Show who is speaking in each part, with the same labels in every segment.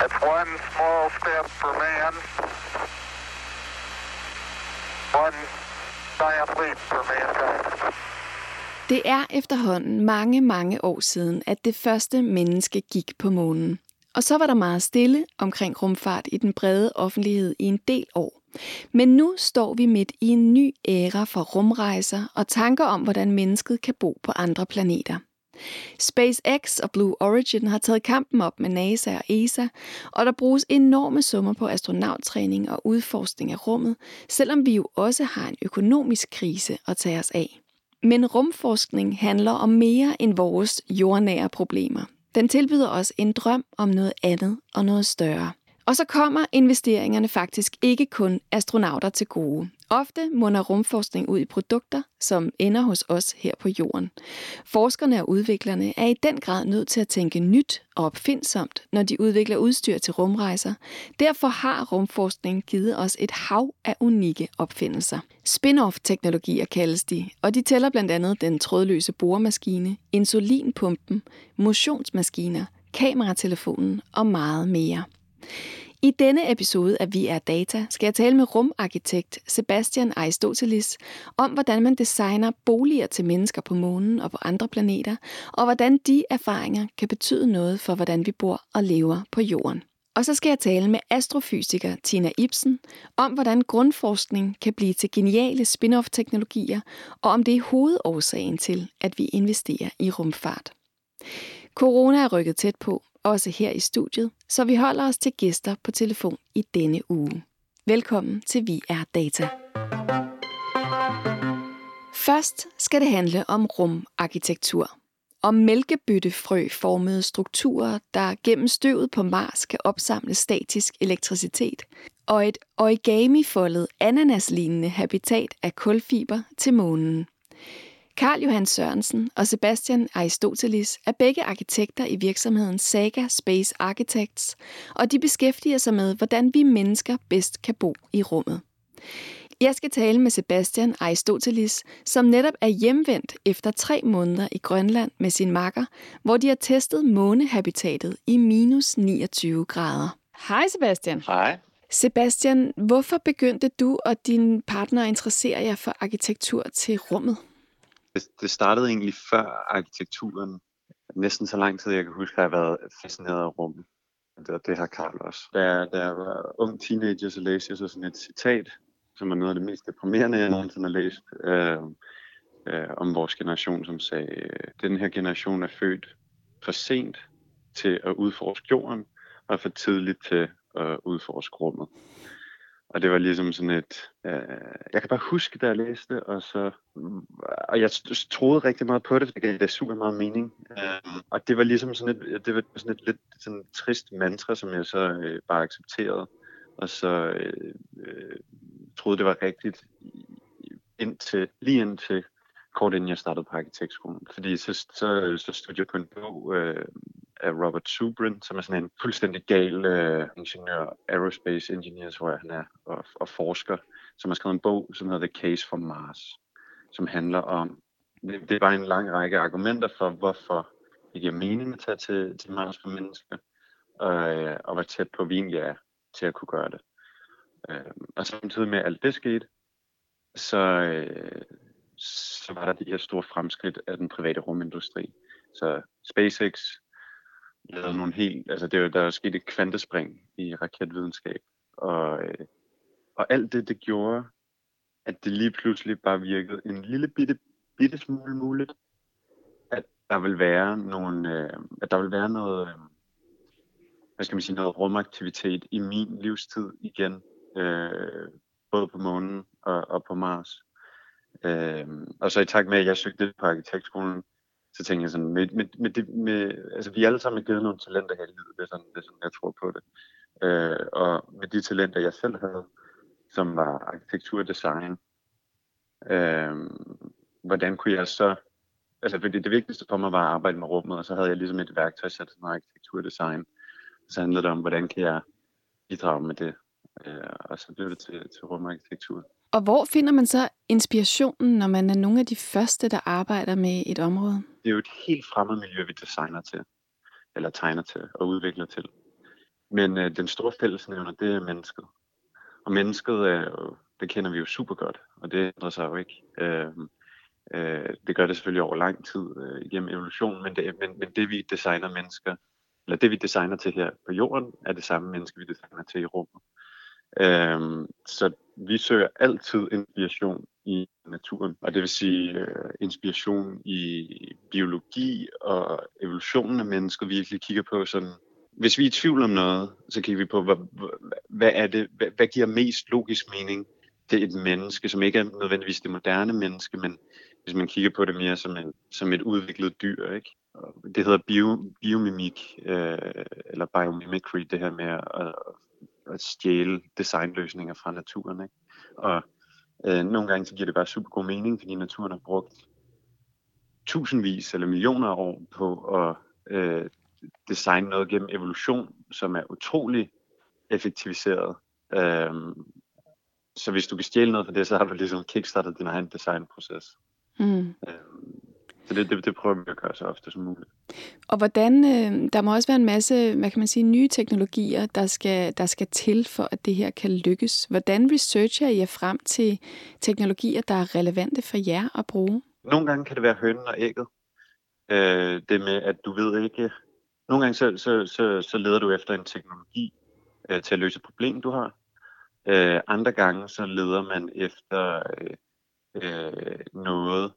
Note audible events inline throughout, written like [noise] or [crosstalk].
Speaker 1: That's one small step for man, one giant leap for mankind.
Speaker 2: Det er efterhånden mange, mange år siden, at det første menneske gik på månen. Og så var der meget stille omkring rumfart i den brede offentlighed i en del år. Men nu står vi midt i en ny æra for rumrejser og tanker om, hvordan mennesket kan bo på andre planeter. SpaceX og Blue Origin har taget kampen op med NASA og ESA, og der bruges enorme summer på astronauttræning og udforskning af rummet, selvom vi jo også har en økonomisk krise at tage os af. Men rumforskning handler om mere end vores jordnære problemer. Den tilbyder os en drøm om noget andet og noget større. Og så kommer investeringerne faktisk ikke kun astronauter til gode. Ofte munder rumforskning ud i produkter, som ender hos os her på jorden. Forskerne og udviklerne er i den grad nødt til at tænke nyt og opfindsomt, når de udvikler udstyr til rumrejser. Derfor har rumforskning givet os et hav af unikke opfindelser. Spin-off-teknologier kaldes de, og de tæller blandt andet den trådløse boremaskine, insulinpumpen, motionsmaskiner, kameratelefonen og meget mere. I denne episode af Vi er Data skal jeg tale med rumarkitekt Sebastian Aristoteles om, hvordan man designer boliger til mennesker på månen og på andre planeter, og hvordan de erfaringer kan betyde noget for, hvordan vi bor og lever på jorden. Og så skal jeg tale med astrofysiker Tina Ibsen om, hvordan grundforskning kan blive til geniale spin-off-teknologier, og om det er hovedårsagen til, at vi investerer i rumfart. Corona er rykket tæt på, også her i studiet, så vi holder os til gæster på telefon i denne uge. Velkommen til Vi er Data. Først skal det handle om rumarkitektur. Om mælkebyttefrø-formede strukturer, der gennem støvet på Mars kan opsamle statisk elektricitet, og et origami-foldet ananaslignende habitat af kulfiber til månen. Karl Johan Sørensen og Sebastian Aristoteles er begge arkitekter i virksomheden Saga Space Architects, og de beskæftiger sig med, hvordan vi mennesker bedst kan bo i rummet. Jeg skal tale med Sebastian Aristoteles, som netop er hjemvendt efter tre måneder i Grønland med sin makker, hvor de har testet månehabitatet i minus 29 grader. Hej Sebastian.
Speaker 3: Hej.
Speaker 2: Sebastian, hvorfor begyndte du og din partner at interessere jer for arkitektur til rummet?
Speaker 3: Det, det startede egentlig før arkitekturen. Næsten så lang tid, jeg kan huske, har jeg været fascineret af rummet. Det, det har Karl også. Da, da jeg var ung teenager, så læste jeg så sådan et citat, som er noget af det mest deprimerende, jeg nogensinde har læst, øh, øh, om vores generation, som sagde, den her generation er født for sent til at udforske jorden, og for tidligt til at udforske rummet. Og det var ligesom sådan et... Øh, jeg kan bare huske, da jeg læste, og så... Og jeg troede rigtig meget på det, for det gav det super meget mening. Øh, og det var ligesom sådan et, det var sådan et lidt sådan trist mantra, som jeg så øh, bare accepterede. Og så øh, øh, troede, det var rigtigt indtil, lige indtil kort inden jeg startede på arkitektskolen. Fordi så, så, så studerede jeg på en bog øh, af Robert Subrin, som er sådan en fuldstændig gal øh, ingeniør, aerospace engineer, tror jeg han er, og, og forsker, som har skrevet en bog, som hedder The Case for Mars, som handler om, det, det er bare en lang række argumenter for, hvorfor det giver mening at tage til, til Mars for mennesker, øh, og hvor tæt på vi egentlig er til at kunne gøre det. Øh, og samtidig med at alt det skete, så, øh, så var der de her store fremskridt af den private rumindustri. Så SpaceX lavede nogle helt, altså det, der er sket et kvantespring i raketvidenskab, og, øh, og alt det, det gjorde, at det lige pludselig bare virkede en lille bitte, bitte smule muligt, at der vil være nogle, øh, at der vil være noget, øh, hvad skal man sige, noget rumaktivitet i min livstid igen, øh, både på månen og, og på Mars. Øh, og så i takt med, at jeg søgte på arkitektskolen, så tænkte jeg sådan, med, med, med, det, med, altså vi alle sammen er givet nogle talenter her i livet, det er sådan, det er sådan jeg tror på det. Øh, og med de talenter, jeg selv havde, som var arkitektur og design, øh, hvordan kunne jeg så, altså fordi det vigtigste for mig var at arbejde med rummet, og så havde jeg ligesom et værktøjsæt som arkitektur og design. Så handlede det om, hvordan kan jeg bidrage med det, øh, og så blev det til, til rumarkitektur.
Speaker 2: Og hvor finder man så inspirationen, når man er nogle af de første, der arbejder med et område?
Speaker 3: Det er jo et helt fremmed miljø, vi designer til, eller tegner til og udvikler til. Men øh, den store fællesnævner, det er mennesket. Og mennesket, er jo, det kender vi jo super godt, og det ændrer sig jo ikke. Øh, øh, det gør det selvfølgelig over lang tid øh, igennem evolutionen, men det, men, men det vi designer mennesker, eller det vi designer til her på jorden, er det samme menneske, vi designer til i rummet. Øh, så vi søger altid inspiration i naturen, og det vil sige øh, inspiration i biologi og evolutionen af mennesket, vi virkelig kigger på sådan hvis vi er i tvivl om noget, så kigger vi på, hvad, hvad, er det, hvad, hvad giver mest logisk mening til et menneske, som ikke er nødvendigvis det moderne menneske, men hvis man kigger på det mere som, en, som et udviklet dyr. Ikke? Det hedder bio, biomimik, øh, eller biomimicry, det her med at, at stjæle designløsninger fra naturen. Ikke? Og øh, nogle gange så giver det bare super god mening, fordi naturen har brugt tusindvis eller millioner af år på at øh, designe noget gennem evolution, som er utrolig effektiviseret. Øhm, så hvis du kan stjæle noget fra det, så har du ligesom kickstartet din egen designproces. Mm. Øhm, så det, det, det prøver vi at gøre så ofte som muligt.
Speaker 2: Og hvordan, øh, der må også være en masse, hvad kan man sige, nye teknologier, der skal, der skal til for, at det her kan lykkes. Hvordan researcher I jer frem til teknologier, der er relevante for jer at bruge?
Speaker 3: Nogle gange kan det være hønnen og ægget. Øh, det med, at du ved ikke, nogle gange så, så, så, så leder du efter en teknologi øh, til at løse et problem, du har. Øh, andre gange så leder man efter øh, øh, noget,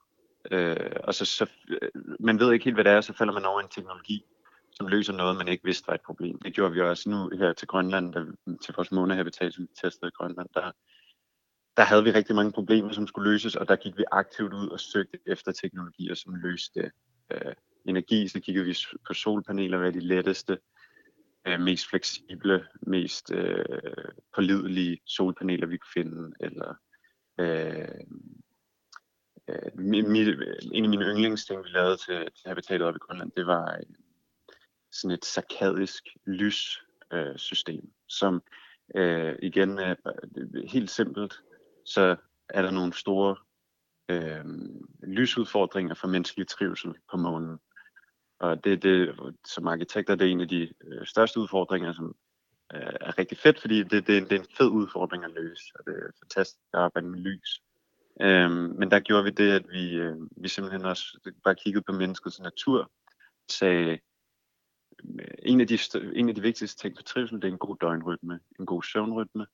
Speaker 3: øh, og så, så øh, man ved ikke helt, hvad det er, så falder man over en teknologi, som løser noget, man ikke vidste var et problem. Det gjorde vi også nu her til Grønland, der, til vores månehabitat, som vi testede i Grønland. Der, der havde vi rigtig mange problemer, som skulle løses, og der gik vi aktivt ud og søgte efter teknologier, som løste. Øh, energi, så kiggede vi på solpaneler, hvad er de letteste, øh, mest fleksible, mest øh, pålidelige solpaneler, vi kunne finde, eller øh, øh, mit, en af mine yndlingsting, vi lavede til, til habitatet oppe i Grønland, det var øh, sådan et sarkadisk lyssystem, øh, som øh, igen er helt simpelt, så er der nogle store øh, lysudfordringer for menneskelig trivsel på månen. Og det, det, som arkitekter, det er en af de øh, største udfordringer, som øh, er rigtig fedt, fordi det, det, det er en fed udfordring at løse, og det er fantastisk at arbejde med lys. Øhm, men der gjorde vi det, at vi, øh, vi simpelthen også bare kiggede på menneskets natur, sagde, øh, en af, de, en af de vigtigste ting for trivsel, det er en god døgnrytme, en god søvnrytme.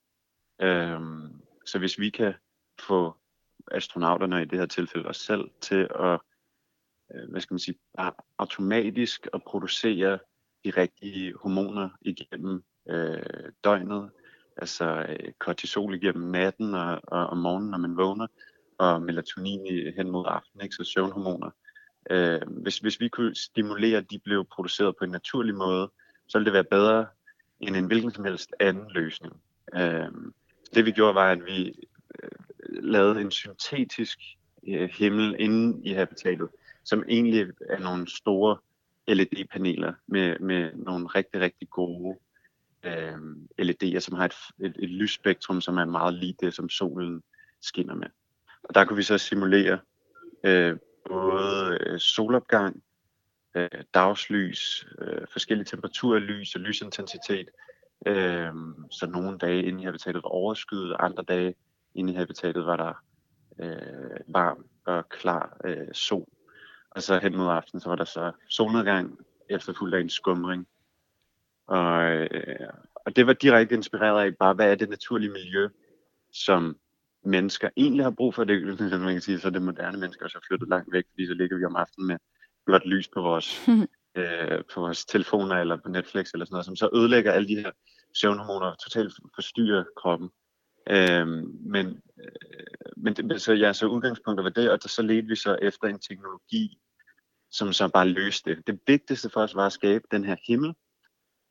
Speaker 3: Øhm, så hvis vi kan få astronauterne, i det her tilfælde os selv, til at øh, hvad skal man sige, automatisk at producere de rigtige hormoner igennem øh, døgnet. Altså øh, kortisol igennem natten og, og om morgenen, når man vågner, og melatonin i, hen mod aften, ikke? så søvnhormoner. Øh, hvis, hvis vi kunne stimulere, at de blev produceret på en naturlig måde, så ville det være bedre end en hvilken som helst anden løsning. Øh, det vi gjorde var, at vi øh, lavede en syntetisk øh, himmel inde i habitatet, som egentlig er nogle store LED-paneler med, med nogle rigtig, rigtig gode øh, LED'er, som har et, et, et lysspektrum, som er meget lige det, som solen skinner med. Og der kunne vi så simulere øh, både øh, solopgang, øh, dagslys, øh, forskellige temperaturer af lys og lysintensitet. Øh, så nogle dage inde i habitatet var overskyet, andre dage inde i habitatet var der øh, varm og klar øh, sol. Og så hen mod aften, så var der så solnedgang, efterfulgt af en skumring. Og, øh, og det var direkte inspireret af bare, hvad er det naturlige miljø, som mennesker egentlig har brug for. Det [laughs] man kan sige, så det moderne mennesker er så flyttet langt væk, fordi så ligger vi om aftenen med blot lys på vores, [laughs] øh, på vores telefoner eller på Netflix eller sådan noget, som så ødelægger alle de her søvnhormoner og totalt forstyrrer kroppen. Øh, men, øh, men det, så ja, så udgangspunktet var det, og så ledte vi så efter en teknologi, som så bare løste det. Det vigtigste for os var at skabe den her himmel,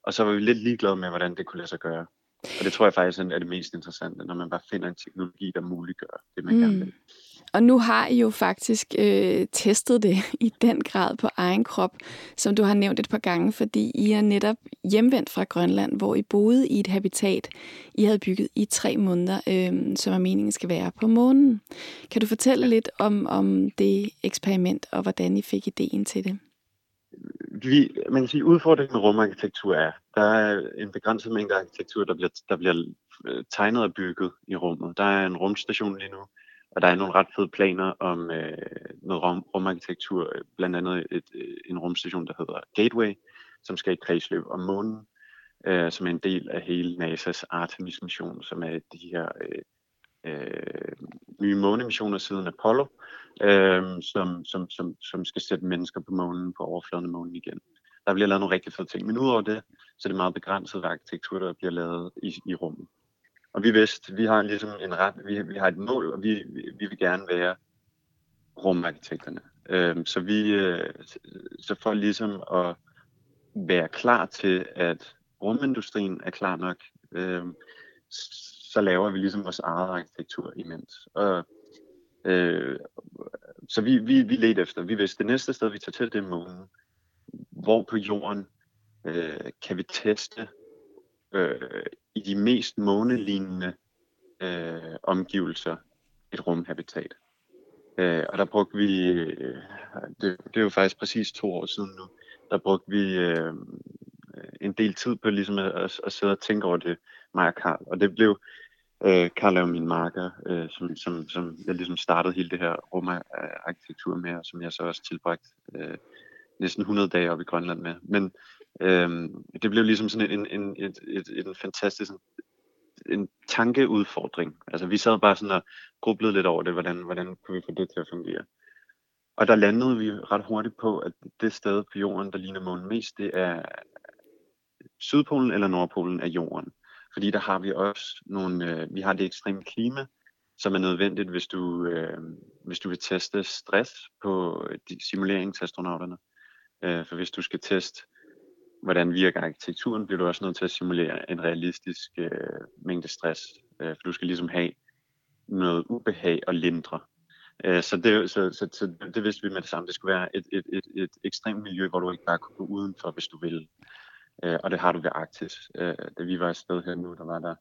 Speaker 3: og så var vi lidt ligeglade med, hvordan det kunne lade sig gøre. Og det tror jeg faktisk er det mest interessante, når man bare finder en teknologi, der muliggør det, man mm. gerne vil.
Speaker 2: Og nu har I jo faktisk øh, testet det [laughs] i den grad på egen krop, som du har nævnt et par gange, fordi I er netop hjemvendt fra Grønland, hvor I boede i et habitat, I havde bygget i tre måneder, øh, som er meningen skal være på månen. Kan du fortælle lidt om, om det eksperiment, og hvordan I fik ideen til det?
Speaker 3: Vi, man kan sige, udfordringen med rumarkitektur er, der er en begrænset mængde arkitektur, der bliver, der bliver øh, tegnet og bygget i rummet. Der er en rumstation lige nu, og der er nogle ret fede planer om øh, noget rum, rumarkitektur, blandt andet et, øh, en rumstation, der hedder Gateway, som skal i kredsløb om månen, øh, som er en del af hele NASA's Artemis-mission, som er de her øh, øh, nye månemissioner siden Apollo, øh, som, som, som, som skal sætte mennesker på månen, på overfladen af månen igen. Der bliver lavet nogle rigtig fede ting, men udover det, så er det meget begrænset arkitektur, der bliver lavet i, i rummet. Og vi vidste, vi har ligesom en ret, vi, vi har et mål, og vi, vi, vi vil gerne være rumarkitekterne. Øh, så vi, øh, så for ligesom at være klar til, at rumindustrien er klar nok, øh, så laver vi ligesom vores eget arkitektur imens. Og, øh, så vi, vi, vi ledte efter, vi vidste, det næste sted, vi tager til, det er månen. Hvor på jorden øh, kan vi teste øh, i de mest månelignende øh, omgivelser et rumhabitat. Øh, og der brugte vi, øh, det, det er jo faktisk præcis to år siden nu, der brugte vi øh, en del tid på ligesom at, at, at sidde og tænke over det, mig og Karl. Og det blev, øh, Karl er min marker, øh, som, som, som jeg ligesom startede hele det her rumarkitektur med, og som jeg så også tilbragt øh, næsten 100 dage op i Grønland med. Men øh, det blev ligesom sådan en, en, en, et, et, en fantastisk en tankeudfordring. Altså vi sad bare sådan og grublede lidt over det, hvordan, hvordan kunne vi få det til at fungere. Og der landede vi ret hurtigt på, at det sted på jorden, der ligner månen mest, det er Sydpolen eller Nordpolen af jorden. Fordi der har vi også nogle, øh, vi har det ekstreme klima, som er nødvendigt, hvis du, øh, hvis du vil teste stress på øh, de simuleringsastronauterne. til astronauterne. Øh, for hvis du skal teste, hvordan virker arkitekturen, bliver du også nødt til at simulere en realistisk øh, mængde stress. Øh, for du skal ligesom have noget ubehag og lindre. Øh, så, det, så, så, så det vidste vi med det samme. Det skulle være et, et, et, et ekstremt miljø, hvor du ikke bare kunne gå udenfor, hvis du ville. Øh, og det har du ved Arktis. Øh, da vi var afsted her nu, der var der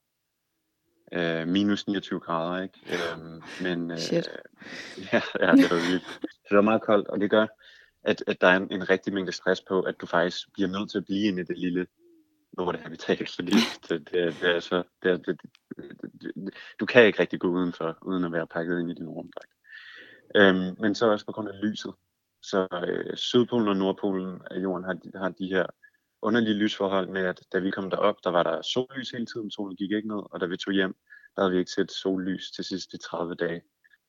Speaker 3: øh, minus 29 grader, ikke? Øh, men, øh,
Speaker 2: Shit. [laughs]
Speaker 3: Ja, ja, det var vildt. Det var meget koldt, og det gør, at, at der er en, en rigtig mængde stress på, at du faktisk bliver nødt til at blive inde i det lille lortehabitat, fordi [laughs] det, det, det er så, det, er, det, det, det, du kan ikke rigtig gå udenfor, uden at være pakket ind i din rumdragt. Øhm, men så også på grund af lyset. Så øh, Sydpolen og Nordpolen af jorden har, har de her underlige lysforhold med, at da vi kom derop, der var der sollys hele tiden, solen gik ikke ned, og da vi tog hjem, der havde vi ikke set sollys til sidste 30 dage.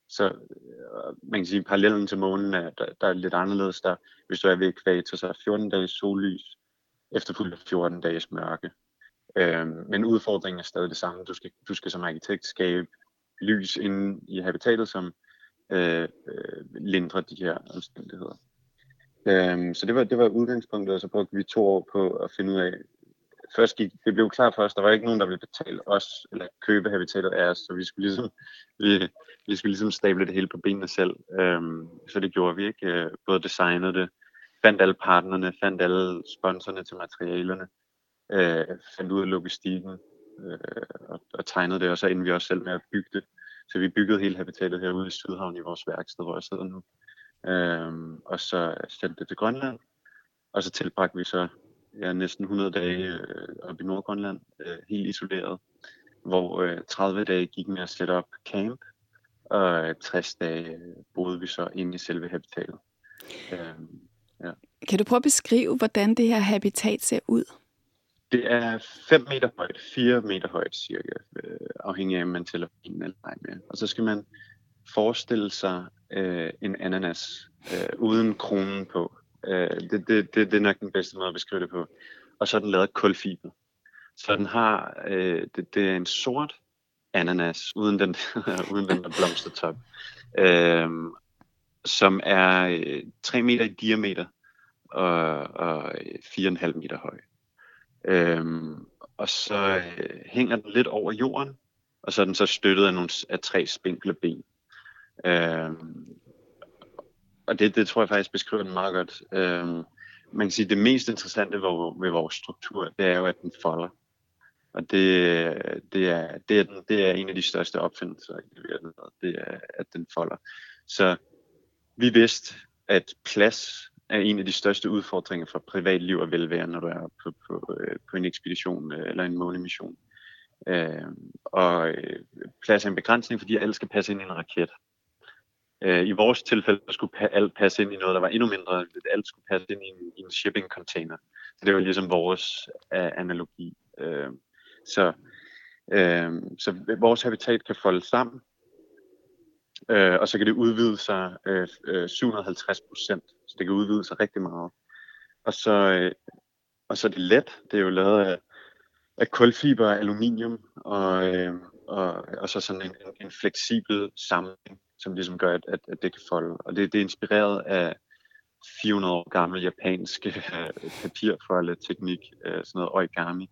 Speaker 3: Så øh, man kan sige, at parallellen til månen er, der, der er lidt anderledes. Der, hvis du er ved ekvator, så er 14 dages sollys, efterfulgt af 14 dages mørke. Øhm, men udfordringen er stadig det samme. Du skal, du skal som arkitekt skabe lys inde i habitatet, som øh, øh, lindrer de her omstændigheder. Øhm, så det var, det var udgangspunktet, og så brugte vi to år på at finde ud af, først gik, det blev klart for os, der var ikke nogen, der ville betale os, eller købe habitatet af os, så vi skulle ligesom, [laughs] vi, vi skulle ligesom stable det hele på benene selv. Øhm, så det gjorde vi ikke. Øh, både designede det, fandt alle partnerne, fandt alle sponsorerne til materialerne, øh, fandt ud af logistikken, øh, og, og tegnede det, og så endte vi også selv med at bygge det. Så vi byggede hele habitatet herude i Sydhavn i vores værksted, hvor jeg sidder nu. Øhm, og så sendte det til Grønland, og så tilbragte vi så ja, næsten 100 dage øh, op i Nordgrønland, øh, helt isoleret, hvor øh, 30 dage gik med at sætte op camp, og 60 dage boede vi så inde i selve habitatet. Øhm, ja.
Speaker 2: Kan du prøve at beskrive, hvordan det her habitat ser ud?
Speaker 3: Det er 5 meter højt, 4 meter højt cirka, øh, afhængig af, om man tæller en eller ej med. Og så skal man forestille sig øh, en ananas øh, uden kronen på. Øh, det, det, det, det er nok den bedste måde at beskrive det på. Og så er den lavet af kulfiber. Så den har, øh, det, det er en sort ananas, uden den, [laughs] uden den der blomstertop, øh, som er øh, 3 meter i diameter og, og øh, 4,5 meter høj. Øhm, og så øh, hænger den lidt over jorden, og så er den så støttet af, nogle, af tre spinkle ben. Øh, og det, det tror jeg faktisk beskriver den meget godt. Øh, man kan sige, at det mest interessante ved, ved vores struktur, det er jo, at den folder. Og det, det, er, det, er, den, det er en af de største opfindelser i verden, det er, at den folder. Så vi vidste, at plads er en af de største udfordringer for privatliv og velvære, når du er på, på, øh, på en ekspedition øh, eller en månemission. Øhm, øh, og plads er en begrænsning, fordi alt skal passe ind i en raket. Øh, I vores tilfælde skulle pa- alt passe ind i noget, der var endnu mindre. Alt skulle passe ind i en, i en shipping container. Så det var ligesom vores øh, analogi. Øh, så, øh, så vores habitat kan folde sammen, øh, og så kan det udvide sig øh, øh, 750 procent. Så det kan udvide sig rigtig meget. Og så, øh, og så er det let. Det er jo lavet af, af kulfiber aluminium, og, øh, og, og så sådan en, en fleksibel samling, som ligesom gør, at, at, at det kan folde. Og det, det er inspireret af 400 år gammel japansk øh, papirfolde-teknik, øh, sådan noget origami.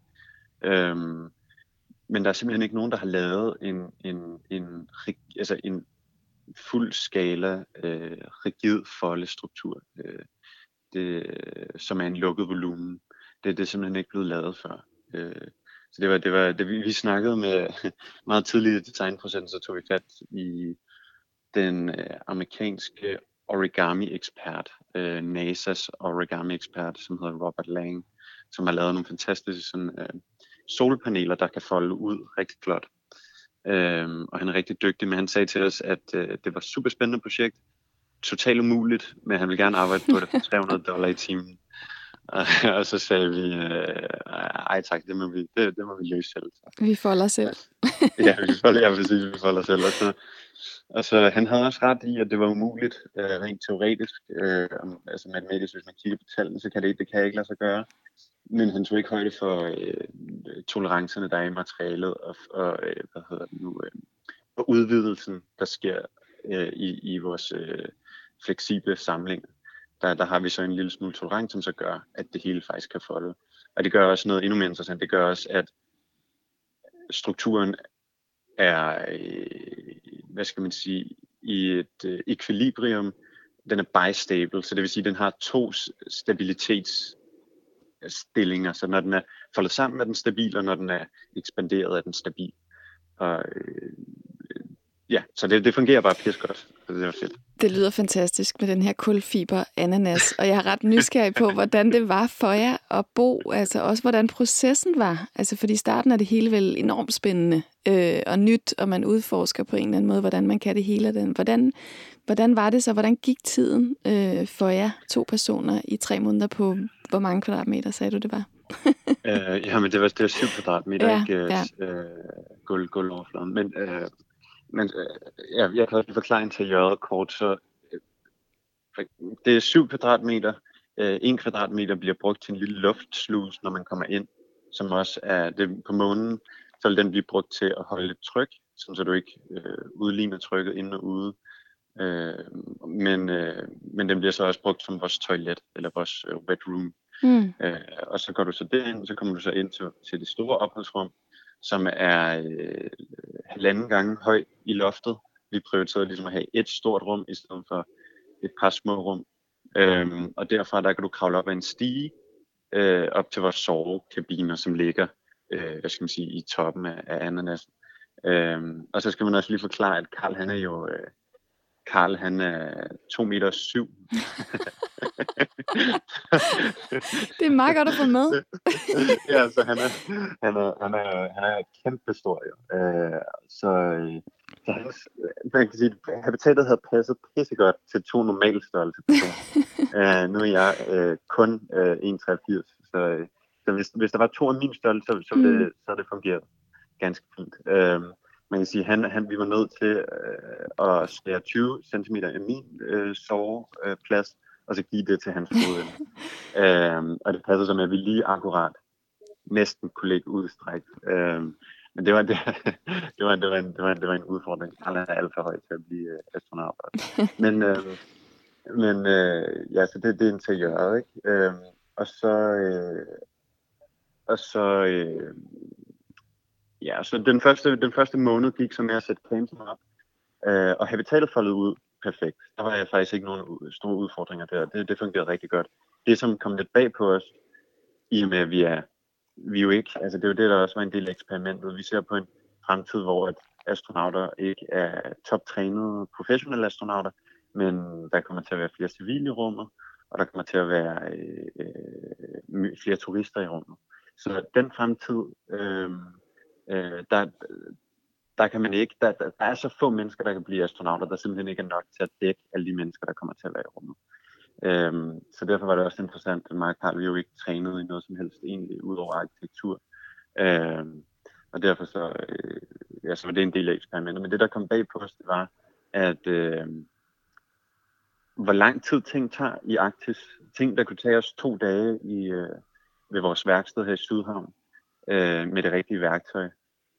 Speaker 3: Øhm, men der er simpelthen ikke nogen, der har lavet en, en, en, altså en fuld skala øh, rigid foldestruktur, øh, det, som er en lukket volumen. Det, det er simpelthen ikke blevet lavet før. Øh, så det var, det var, det, vi, vi snakkede med [laughs] meget tidligt i designprocessen, så tog vi fat i den øh, amerikanske origami-ekspert, øh, NASA's origami-ekspert, som hedder Robert Lang, som har lavet nogle fantastiske sådan, øh, solpaneler, der kan folde ud rigtig flot. Øhm, og han er rigtig dygtig, men han sagde til os, at øh, det var et super spændende projekt, totalt umuligt, men han vil gerne arbejde på det for [laughs] 300 dollar i timen. [laughs] og så sagde vi, øh, ej tak, det må vi, det, det må vi løse selv. Så.
Speaker 2: Vi folder selv. [laughs]
Speaker 3: ja, vi folder, ja, præcis, vi folder selv. Og så, og så han havde også ret i, at det var umuligt, øh, rent teoretisk, øh, altså matematisk, hvis man kigger på tallene, så kan det, det kan ikke lade sig gøre. Men han tog ikke højde for øh, tolerancerne, der er i materialet, og, og øh, hvad hedder det nu, øh, og udvidelsen, der sker øh, i, i vores øh, fleksible samlinger. Der, der har vi så en lille smule tolerance, som så gør, at det hele faktisk kan folde. Og det gør også noget endnu mere interessant. Det gør også, at strukturen er, øh, hvad skal man sige, i et øh. Den er bistable, så det vil sige, at den har to stabilitetsstillinger. Så når den er foldet sammen, er den stabil, og når den er ekspanderet, er den stabil. Og, øh, ja, så det, det fungerer bare pis godt. Det var fedt.
Speaker 2: Det lyder fantastisk med den her kulfiber ananas, og jeg er ret nysgerrig på, hvordan det var for jer at bo, altså også hvordan processen var. Altså fordi i starten er det hele vel enormt spændende øh, og nyt, og man udforsker på en eller anden måde, hvordan man kan det hele af den. Hvordan, hvordan var det så? Hvordan gik tiden øh, for jer to personer i tre måneder på, hvor mange kvadratmeter sagde du det var?
Speaker 3: øh, ja, men det var, det var syv kvadratmeter, ja, ikke ja. øh, gulv, gulvoverfladen. Men øh, men øh, ja, jeg kan også forklare interiøret kort, så øh, det er 7 kvadratmeter. Øh, en kvadratmeter bliver brugt til en lille luftslus, når man kommer ind, som også er det, på månen, så vil den blive brugt til at holde et tryk, så du ikke øh, udligner trykket ind og ude. Øh, men, øh, men den bliver så også brugt som vores toilet, eller vores øh, wet room. Mm. Øh, og så går du så derind, så kommer du så ind til, til det store opholdsrum, som er øh, halvanden gange høj i loftet. Vi prioriterede ligesom at have et stort rum, i stedet for et par små rum. Øhm, og derfra der kan du kravle op ad en stige, øh, op til vores sovekabiner, som ligger øh, hvad skal man sige, i toppen af, af ananasen. Øhm, og så skal man også lige forklare, at Karl han er jo øh, Karl han er 2 meter syv.
Speaker 2: det er meget godt at få med. [laughs]
Speaker 3: ja, så han er, han er, han er, han er kæmpe stor. Jo. Øh, så, så hans, man kan sige, habitatet havde passet pissegodt til to normale størrelse personer. [laughs] øh, nu er jeg øh, kun øh, 1,83, så, så hvis, hvis der var to af min størrelse, så, så, mm. det, så det fungeret ganske fint. Øh, man kan sige, han, han, vi var nødt til øh, at skære 20 cm af min øh, soveplads, øh, og så give det til hans fod. [laughs] øhm, og det passede så med, at vi lige akkurat næsten kunne lægge udstræk. Øhm, men det var, det, [laughs] det, var, det, var en, det, var, det var en udfordring. Han er alt for høj til at blive øh, astronaut. [laughs] men øh, men øh, ja, så det, det er interiøret, ikke? Øhm, og så, øh, og så øh, Ja, så den første, den første måned gik så med at sætte planten op, øh, og habitatet faldet ud perfekt. Der var jeg faktisk ikke nogen store udfordringer der. Det, det fungerede rigtig godt. Det, som kom lidt bag på os, i og med at vi er, vi er jo ikke, altså det er jo det, der også var en del af eksperimentet. Vi ser på en fremtid, hvor at astronauter ikke er toptrænede professionelle astronauter, men der kommer til at være flere civile i rummet, og der kommer til at være øh, øh, flere turister i rummet. Så den fremtid, øh, øh, der, der kan man ikke, der, der, der er så få mennesker, der kan blive astronauter, der simpelthen ikke er nok til at dække alle de mennesker, der kommer til at være i rummet. Øhm, så derfor var det også interessant, at Mark Karl jo ikke trænede i noget som helst egentlig, ud over arkitektur. Øhm, og derfor så, øh, ja, så var det en del af eksperimentet. Men det, der kom bag på os, det var, at øh, hvor lang tid ting tager i Arktis. Ting, der kunne tage os to dage i, øh, ved vores værksted her i Sydhavn øh, med det rigtige værktøj.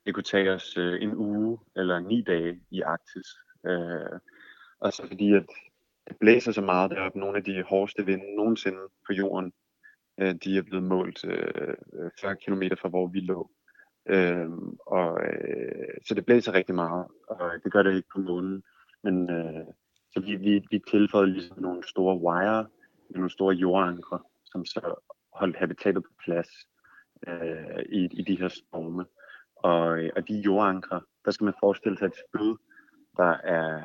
Speaker 3: Det kunne tage os øh, en uge eller ni dage i Arktis. Øh, og så fordi, at det blæser så meget deroppe, nogle af de hårdeste vinde nogensinde på jorden, øh, de er blevet målt øh, 40 km fra hvor vi lå. Øh, og, øh, så det blæser rigtig meget, og det gør det ikke på månen. Men øh, så vi, vi, vi tilføjede ligesom nogle store wire, nogle store jordankre, som så holdt habitatet på plads øh, i, i de her storme. Og, og de jordankre, der skal man forestille sig et spyd, der er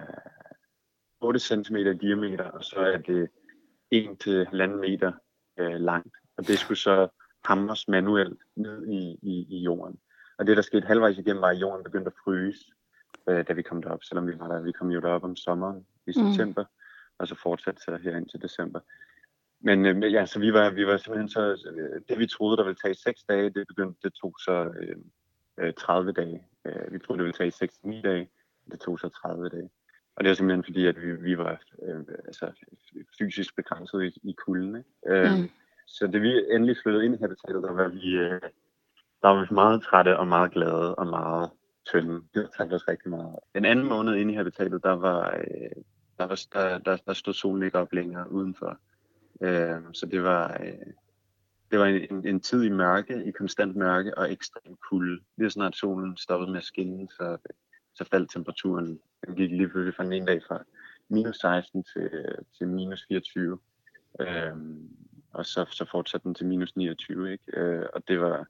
Speaker 3: 8 cm i diameter, og så er det 1-1,5 meter øh, langt. Og det skulle så hamres manuelt ned i, i, i jorden. Og det, der skete halvvejs igennem, var, at jorden begyndte at fryse, øh, da vi kom derop, selvom vi var der. Vi kom jo derop om sommeren i mm. september, og så fortsatte så her indtil december. Men øh, ja, så vi var, vi var simpelthen så, øh, det vi troede, der ville tage 6 dage, det begyndte, det tog så øh, 30 øh, dage. Øh, vi troede, det ville tage 6-9 dage, det tog så 30 dage. Og det er simpelthen fordi, at vi, vi var øh, altså, fysisk begrænset i, i kulden. Ikke? Øh, mm. Så det vi endelig flyttede ind i habitatet, der var vi, øh, der var vi meget trætte og meget glade og meget tynde. Det talte os rigtig meget. En anden måned inde i habitatet, der var, øh, der, var der, der, der stod solen ikke op længere udenfor. Øh, så det var, øh, det var en, en tid i mørke, i konstant mørke og ekstrem kulde. Lige snart solen stoppede med at skinne, så, så faldt temperaturen. Den gik lige pludselig fra en dag fra minus 16 til, til minus 24. Øhm, og så, så fortsatte den til minus 29, ikke? Øh, og det var,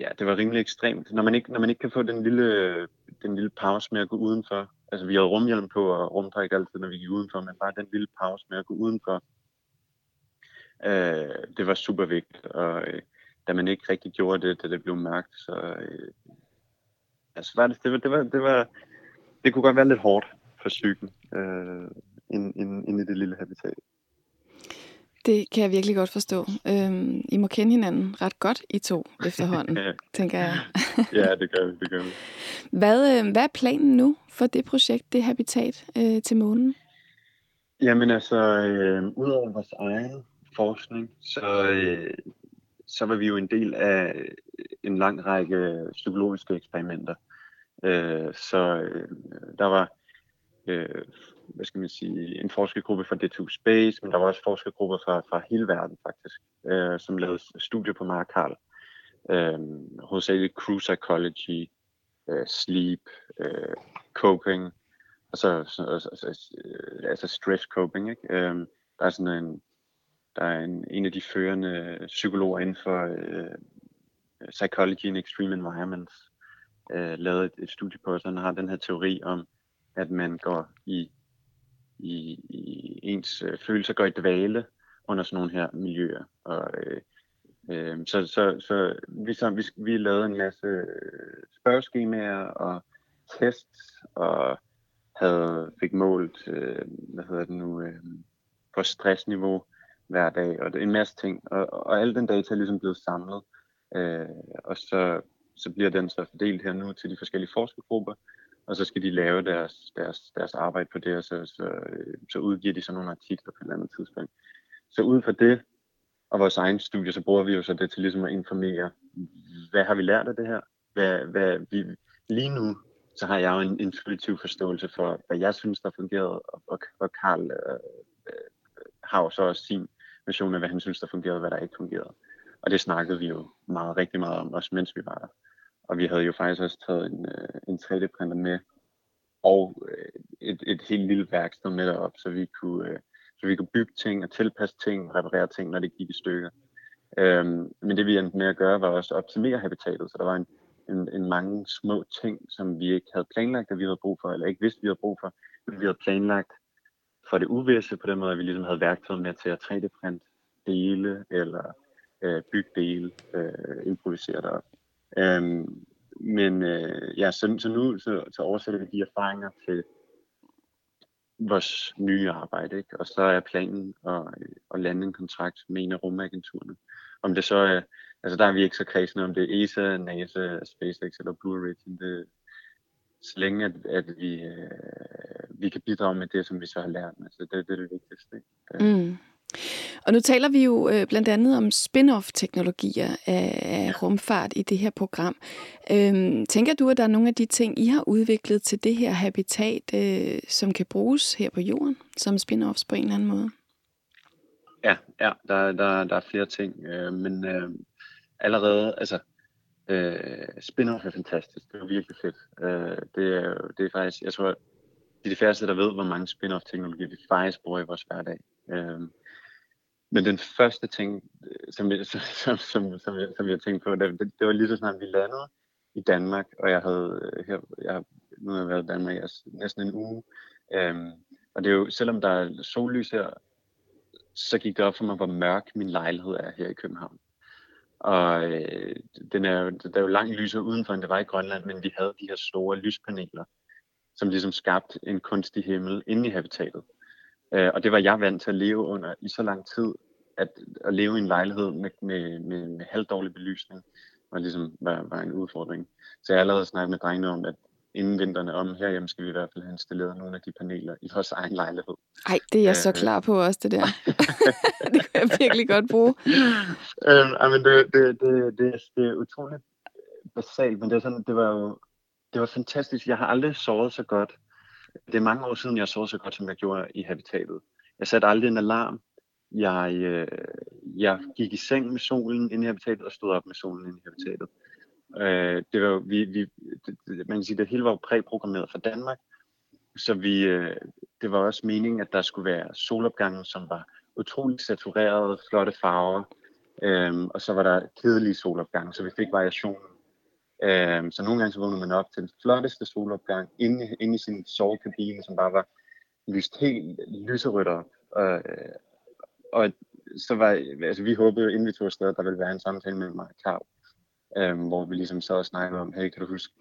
Speaker 3: ja, det var rimelig ekstremt. Når man ikke, når man ikke kan få den lille, den lille pause med at gå udenfor. Altså, vi havde rumhjelm på og rumtræk altid, når vi gik udenfor, men bare den lille pause med at gå udenfor. Øh, det var super vigtigt, og øh, da man ikke rigtig gjorde det, da det blev mørkt, så øh, altså, var det, det, var, det, var, det, var, det kunne godt være lidt hårdt for psyken, øh, ind, ind, ind i det lille habitat.
Speaker 2: Det kan jeg virkelig godt forstå. Øhm, I må kende hinanden ret godt, I to efterhånden, [laughs] tænker jeg. [laughs]
Speaker 3: ja, det gør vi, det gør vi.
Speaker 2: Hvad, øh, hvad er planen nu for det projekt, det habitat øh, til månen?
Speaker 3: Jamen altså, øh, udover vores egen forskning, så, øh, så var vi jo en del af øh, en lang række psykologiske eksperimenter. Øh, så øh, der var øh, hvad skal man sige, en forskergruppe fra D2 Space, men der var også forskergrupper fra, fra hele verden faktisk, øh, som lavede studier på Mark Karl. Øh, hovedsageligt crew psychology, øh, sleep, øh, coping, og så, så, så, så altså stress coping. Ikke? Øh, der er sådan en, der er en, en af de førende øh, psykologer inden for øh, øh psychology in extreme environments, øh, lavet et, et studie på, så han har den her teori om, at man går i i, i ens øh, følelser går i dvale under sådan nogle her miljøer. Og, øh, øh, så, så, så vi, så vi, vi lavede en masse øh, spørgeskemaer og tests, og havde fik målt, øh, hvad hedder det nu, øh, på stressniveau hver dag, og en masse ting. Og, og alle den data er ligesom blevet samlet, øh, og så, så bliver den så fordelt her nu til de forskellige forskergrupper, og så skal de lave deres, deres, deres arbejde på det, og så, så, så udgiver de så nogle artikler på et eller andet tidspunkt. Så ud fra det, og vores egen studie, så bruger vi jo så det til ligesom at informere, hvad har vi lært af det her? Hvad, hvad vi, lige nu, så har jeg jo en intuitiv forståelse for, hvad jeg synes, der fungerede, og, og, Karl Carl øh, øh, har jo så også sin version af, hvad han synes, der fungerede, og hvad der ikke fungerede. Og det snakkede vi jo meget, rigtig meget om, også mens vi var der. Og vi havde jo faktisk også taget en, øh, en 3D-printer med, og øh, et, et helt lille værksted med derop, så vi kunne, øh, så vi kunne bygge ting og tilpasse ting, reparere ting, når det gik i stykker. Øhm, men det vi endte med at gøre, var også at optimere habitatet, så der var en, en, en mange små ting, som vi ikke havde planlagt, at vi havde brug for, eller ikke vidste, vi havde brug for, men vi havde planlagt for det uvisse på den måde, at vi ligesom havde værktøjet med til at 3D-print dele eller øh, bygge dele, øh, improvisere derop. Øhm, men øh, ja, så, så nu så, så oversætter vi de erfaringer til vores nye arbejde, ikke? og så er planen at, øh, at lande en kontrakt med en af rumagenturerne. Om det så er, altså der er vi ikke så kredsende, om det er ESA, NASA, SpaceX eller Blue Origin, det, så længe at, at vi, øh, vi kan bidrage med det, som vi så har lært. Altså, det, det er det vigtigste. Ikke?
Speaker 2: Mm. Og nu taler vi jo øh, blandt andet om spin-off-teknologier af, af rumfart i det her program. Øhm, tænker du, at der er nogle af de ting, I har udviklet til det her habitat, øh, som kan bruges her på jorden, som spin-offs på en eller anden måde?
Speaker 3: Ja, ja der, der, der er flere ting, øh, men øh, allerede, altså, øh, spin-off er fantastisk, det er virkelig fedt. Øh, det, er, det er faktisk, jeg tror, det er de færreste, der ved, hvor mange spin-off-teknologier vi faktisk bruger i vores hverdag. Øh, men den første ting, øh, som, jeg, [laughs] som, som, som, jeg, som jeg tænkte på, det, det var lige så snart vi landede i Danmark, og jeg havde øh, her, jeg, nu har jeg været i Danmark jeg, næsten en uge, øhm, og det er jo, selvom der er sollys her, så gik det op for mig, hvor mørk min lejlighed er her i København. Og øh, den er, der er jo langt lysere udenfor, end det var i Grønland, men vi havde de her store lyspaneler, som ligesom skabte en kunstig himmel inde i habitatet. Øh, og det var jeg vant til at leve under i så lang tid, at, at leve i en lejlighed med, med, med, med halvdårlig belysning var ligesom var, var en udfordring. Så jeg allerede snakket med drengene om, at inden vinteren er om, herhjemme skal vi i hvert fald have installeret nogle af de paneler i vores egen lejlighed.
Speaker 2: Ej, det er jeg så øh, klar på også, det der. [laughs] det kan jeg virkelig godt bruge. [laughs]
Speaker 3: øh, men det, det, det, det, det er utroligt basalt, men det, er sådan, det var jo det var fantastisk. Jeg har aldrig sovet så godt, det er mange år siden, jeg så så godt, som jeg gjorde i habitatet. Jeg satte aldrig en alarm. Jeg, øh, jeg gik i seng med solen inde i habitatet og stod op med solen inde i habitatet. Øh, det var, vi, vi, det, man kan sige, det hele var præprogrammeret fra Danmark. Så vi, øh, det var også meningen, at der skulle være solopgange, som var utroligt saturerede, flotte farver. Øh, og så var der kedelige solopgange, så vi fik variationen Øh, så nogle gange så vågnede man op til den flotteste solopgang inde, inde i sin sovekabine, som bare var lyst helt lyserødt op. Og, øh, og så var, altså vi håbede, inden vi tog afsted, der ville være en samtale med mig og øh, hvor vi ligesom sad og snakkede om, hey, kan du huske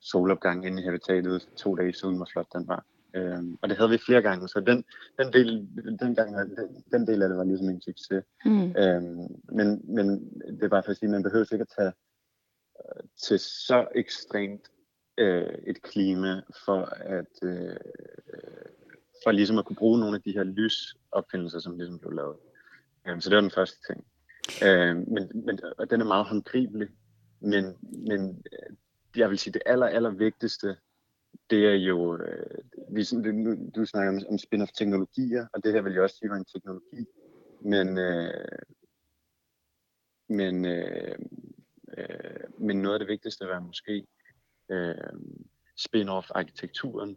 Speaker 3: solopgang inde i habitatet to dage siden, hvor flot den var. Øhm, og det havde vi flere gange, så den, den, del, den, gang, den, den del af det var ligesom en succes. Mm. Øhm, men, men det er bare for at sige, at man behøver ikke at tage til så ekstremt øh, et klima for at øh, for ligesom at kunne bruge nogle af de her lysopfindelser, som ligesom blev lavet. Øh, så det var den første ting. Øh, men, men, og den er meget håndgribelig, men, men øh, jeg vil sige, det aller, aller vigtigste, det er jo, øh, vi, du, du snakker om, om spin-off teknologier, og det her vil jeg også sige var en teknologi, men, øh, men øh, Øh, men noget af det vigtigste var måske øh, spin-off-arkitekturen,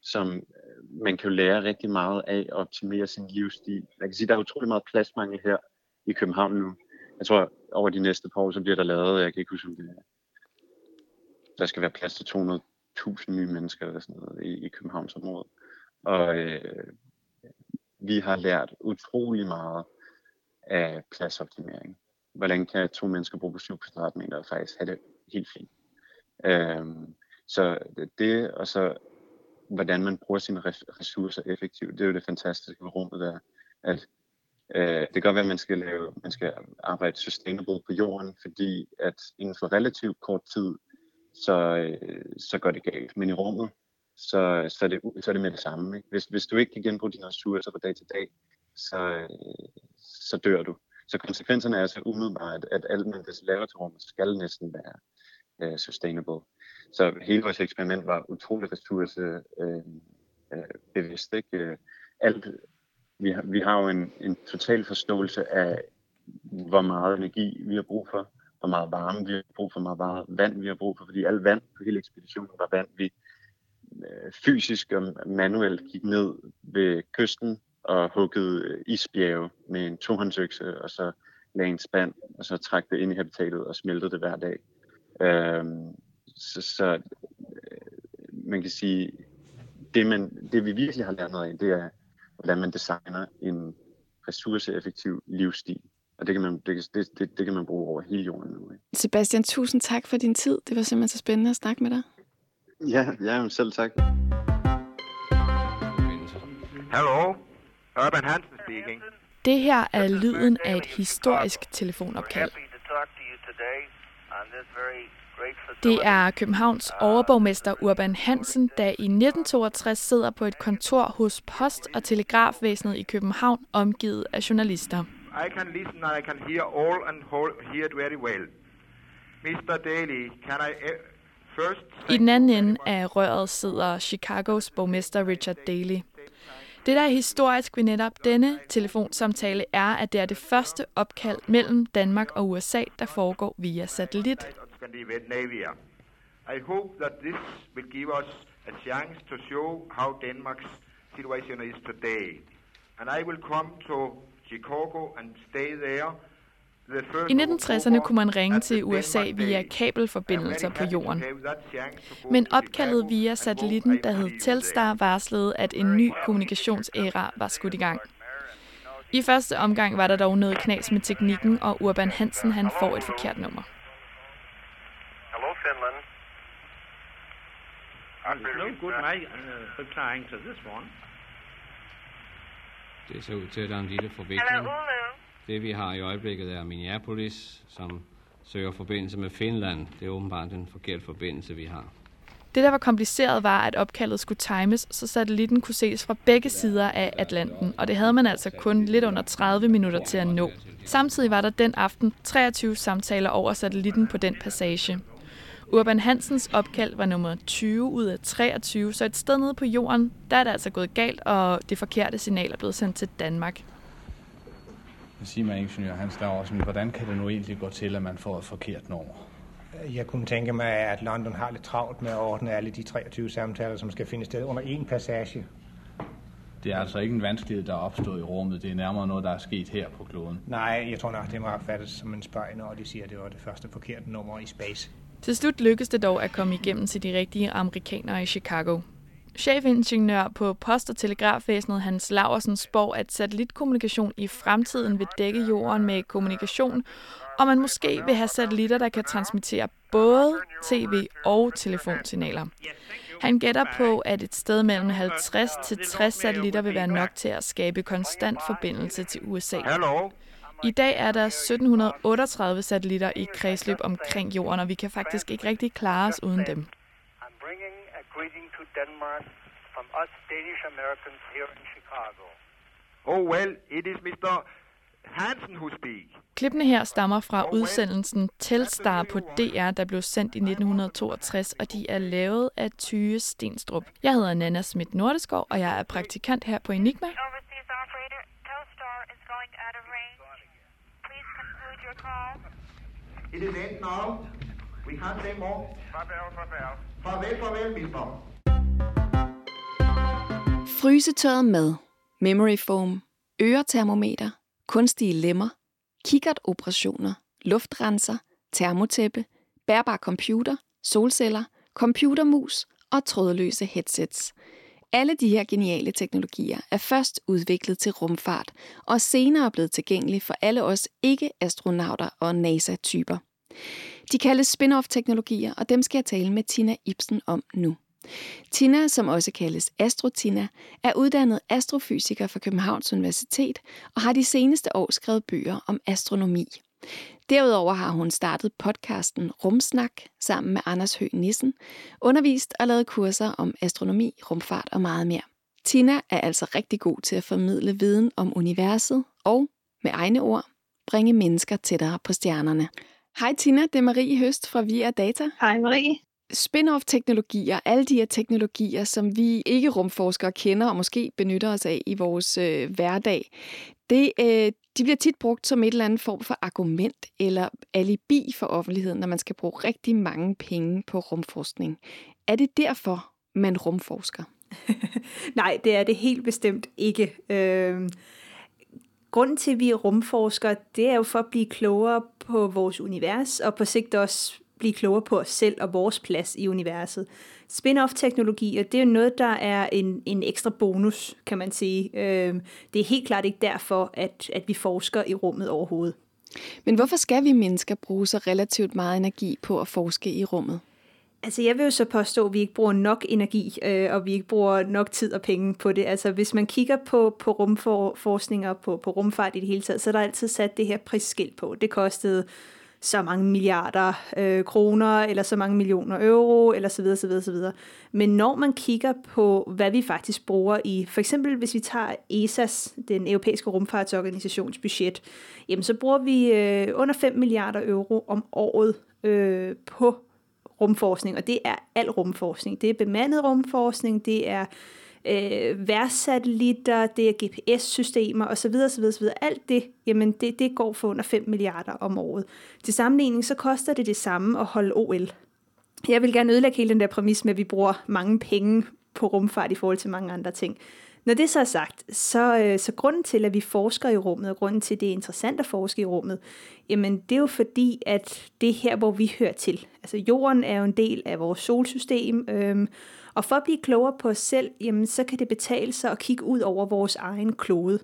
Speaker 3: som øh, man kan jo lære rigtig meget af at optimere sin livsstil. Jeg kan sige, der er utrolig meget pladsmangel her i København nu. Jeg tror, over de næste par år, så bliver der lavet, jeg kan ikke huske, om det er, der skal være plads til 200.000 nye mennesker eller sådan noget i, i Københavnsområdet. Og øh, vi har lært utrolig meget af pladsoptimering hvordan kan to mennesker bruge på 7 kvadratmeter og faktisk have det helt fint. Øhm, så det, og så hvordan man bruger sine ressourcer effektivt, det er jo det fantastiske ved rummet der, at øh, det kan godt være, at man skal, lave, man skal arbejde sustainable på jorden, fordi at inden for relativt kort tid, så, øh, så går det galt. Men i rummet, så, så, er, det, så er det med det samme. Ikke? Hvis, hvis du ikke kan genbruge dine ressourcer fra dag til dag, så, øh, så dør du. Så konsekvenserne er altså umiddelbart, at alt man laver til rummet skal næsten være øh, sustainable. Så hele vores eksperiment var utrolig ressource Øh, øh, bevidst. Ikke? Øh, alt, vi, har, vi har jo en, en total forståelse af, hvor meget energi vi har brug for, hvor meget varme vi har brug for, hvor meget vand vi har brug for, fordi alt vand på hele ekspeditionen var vand, vi øh, fysisk og manuelt gik ned ved kysten og huggede øh, isbjerge med en tohåndsøkse, og så lagde en spand, og så trak det ind i habitatet og smeltede det hver dag. Øhm, så, så øh, man kan sige, det, man, det vi virkelig har lært noget af, det er hvordan man designer en ressourceeffektiv livsstil. Og det kan man, det, det, det, det kan man bruge over hele jorden nu. Ikke?
Speaker 4: Sebastian, tusind tak for din tid. Det var simpelthen så spændende at snakke med dig.
Speaker 3: Ja, ja selv tak.
Speaker 5: Hello, Urban Hansen speaking.
Speaker 4: Det her er lyden af et historisk telefonopkald. Det er Københavns overborgmester Urban Hansen, der i 1962 sidder på et kontor hos Post- og Telegrafvæsenet i København, omgivet af journalister.
Speaker 5: I can listen and I can hear all and hear it very well. Mr. Daly, can I uh, first...
Speaker 4: I den anden ende af røret sidder Chicagos borgmester Richard Daley. Det, der er historisk ved netop denne telefonsamtale, er, at det er det første opkald mellem Danmark og USA, der foregår via satellit.
Speaker 5: I hope that this will give us a chance to show how Denmark's situation is today. And I will come to Chicago and stay there
Speaker 4: i 1960'erne kunne man ringe til USA via kabelforbindelser på jorden. Men opkaldet via satellitten, der hed Telstar, varslede, at en ny kommunikationsæra var skudt i gang. I første omgang var der dog noget knas med teknikken, og Urban Hansen han får et forkert nummer.
Speaker 1: Hello, Finland.
Speaker 6: There's no good my, replying to this one.
Speaker 7: Det ser ud til, at der er en lille forvikling. Det vi har i øjeblikket er Minneapolis, som søger forbindelse med Finland. Det er åbenbart den forkerte forbindelse, vi har.
Speaker 4: Det, der var kompliceret, var, at opkaldet skulle times, så satellitten kunne ses fra begge sider af Atlanten, og det havde man altså kun lidt under 30 minutter til at nå. Samtidig var der den aften 23 samtaler over satellitten på den passage. Urban Hansens opkald var nummer 20 ud af 23, så et sted nede på jorden, der er det altså gået galt, og det forkerte signal er blevet sendt til Danmark.
Speaker 8: Jeg siger mig, ingeniør Hans Laversen, hvordan kan det nu egentlig gå til, at man får et forkert nummer?
Speaker 9: Jeg kunne tænke mig, at London har lidt travlt med at ordne alle de 23 samtaler, som skal finde sted under én passage.
Speaker 8: Det er altså ikke en vanskelighed, der er opstået i rummet. Det er nærmere noget, der er sket her på kloden.
Speaker 9: Nej, jeg tror nok, det må opfattes som en spøj, når de siger, at det var det første forkerte nummer i space.
Speaker 4: Til slut lykkedes det dog at komme igennem til de rigtige amerikanere i Chicago. Chefingeniør på Post- og Telegrafvæsenet Hans Laversen spår, at satellitkommunikation i fremtiden vil dække jorden med kommunikation, og man måske vil have satellitter, der kan transmittere både tv- og telefonsignaler. Han gætter på, at et sted mellem 50 til 60 satellitter vil være nok til at skabe konstant forbindelse til USA. I dag er der 1738 satellitter i kredsløb omkring jorden, og vi kan faktisk ikke rigtig klare os uden dem.
Speaker 5: Denmark from us Danish Americans here in Chicago. Oh well, it is Mr. Hansen who speak.
Speaker 4: Klippene her stammer fra udsendelsen Telstar på DR, der blev sendt i 1962, og de er lavet af Tyge Stenstrup. Jeg hedder Nana Schmidt Nordeskov, og jeg er praktikant her på Enigma.
Speaker 5: It is end now. We can't say more. Farvel, farvel. Farvel, farvel, mister.
Speaker 4: Frysetørret mad, memory foam, øretermometer, kunstige lemmer, kikkertoperationer, luftrenser, termotæppe, bærbar computer, solceller, computermus og trådløse headsets. Alle de her geniale teknologier er først udviklet til rumfart og senere blevet tilgængelige for alle os ikke-astronauter og NASA-typer. De kaldes spin-off-teknologier, og dem skal jeg tale med Tina Ibsen om nu. Tina, som også kaldes Astrotina, er uddannet astrofysiker fra Københavns Universitet og har de seneste år skrevet bøger om astronomi. Derudover har hun startet podcasten Rumsnak sammen med Anders Høgh Nissen, undervist og lavet kurser om astronomi, rumfart og meget mere. Tina er altså rigtig god til at formidle viden om universet og, med egne ord, bringe mennesker tættere på stjernerne. Hej Tina, det er Marie Høst fra Via Data.
Speaker 10: Hej Marie
Speaker 4: spin-off-teknologier, alle de her teknologier, som vi ikke rumforskere kender og måske benytter os af i vores øh, hverdag, det, øh, de bliver tit brugt som et eller andet form for argument eller alibi for offentligheden, når man skal bruge rigtig mange penge på rumforskning. Er det derfor, man rumforsker? [laughs]
Speaker 10: Nej, det er det helt bestemt ikke. Øh, grunden til, at vi rumforsker, det er jo for at blive klogere på vores univers, og på sigt også blive klogere på os selv og vores plads i universet. Spin-off-teknologier, det er jo noget, der er en, en ekstra bonus, kan man sige. Øh, det er helt klart ikke derfor, at, at vi forsker i rummet overhovedet.
Speaker 2: Men hvorfor skal vi mennesker bruge så relativt meget energi på at forske i rummet?
Speaker 10: Altså, jeg vil jo så påstå, at vi ikke bruger nok energi, øh, og vi ikke bruger nok tid og penge på det. Altså, hvis man kigger på, på rumforskning og på, på rumfart i det hele taget, så er der altid sat det her prisskilt på. Det kostede så mange milliarder øh, kroner, eller så mange millioner euro, eller så videre, så videre, så videre. Men når man kigger på, hvad vi faktisk bruger i, for eksempel hvis vi tager ESA's, den europæiske rumfartsorganisations budget, jamen så bruger vi øh, under 5 milliarder euro om året øh, på rumforskning, og det er al rumforskning. Det er bemandet rumforskning, det er øh, værsatellitter, det er GPS-systemer osv. osv., osv. Alt det, jamen det, det går for under 5 milliarder om året. Til sammenligning så koster det det samme at holde OL. Jeg vil gerne ødelægge hele den der præmis med, at vi bruger mange penge på rumfart i forhold til mange andre ting. Når det så er sagt, så, øh, så grunden til, at vi forsker i rummet, og grunden til, at det er interessant at forske i rummet, jamen det er jo fordi, at det er her, hvor vi hører til. Altså jorden er jo en del af vores solsystem, øhm, og for at blive klogere på os selv, jamen så kan det betale sig at kigge ud over vores egen klode.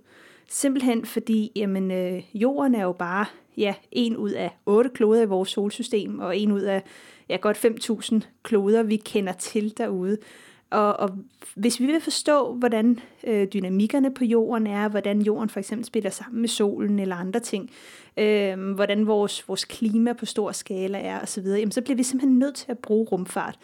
Speaker 10: Simpelthen fordi, jamen øh, jorden er jo bare ja, en ud af otte kloder i vores solsystem, og en ud af ja, godt 5.000 kloder, vi kender til derude. Og, og hvis vi vil forstå, hvordan øh, dynamikkerne på jorden er, hvordan jorden for eksempel spiller sammen med solen eller andre ting, øh, hvordan vores, vores klima på stor skala er osv., jamen, så bliver vi simpelthen nødt til at bruge rumfart.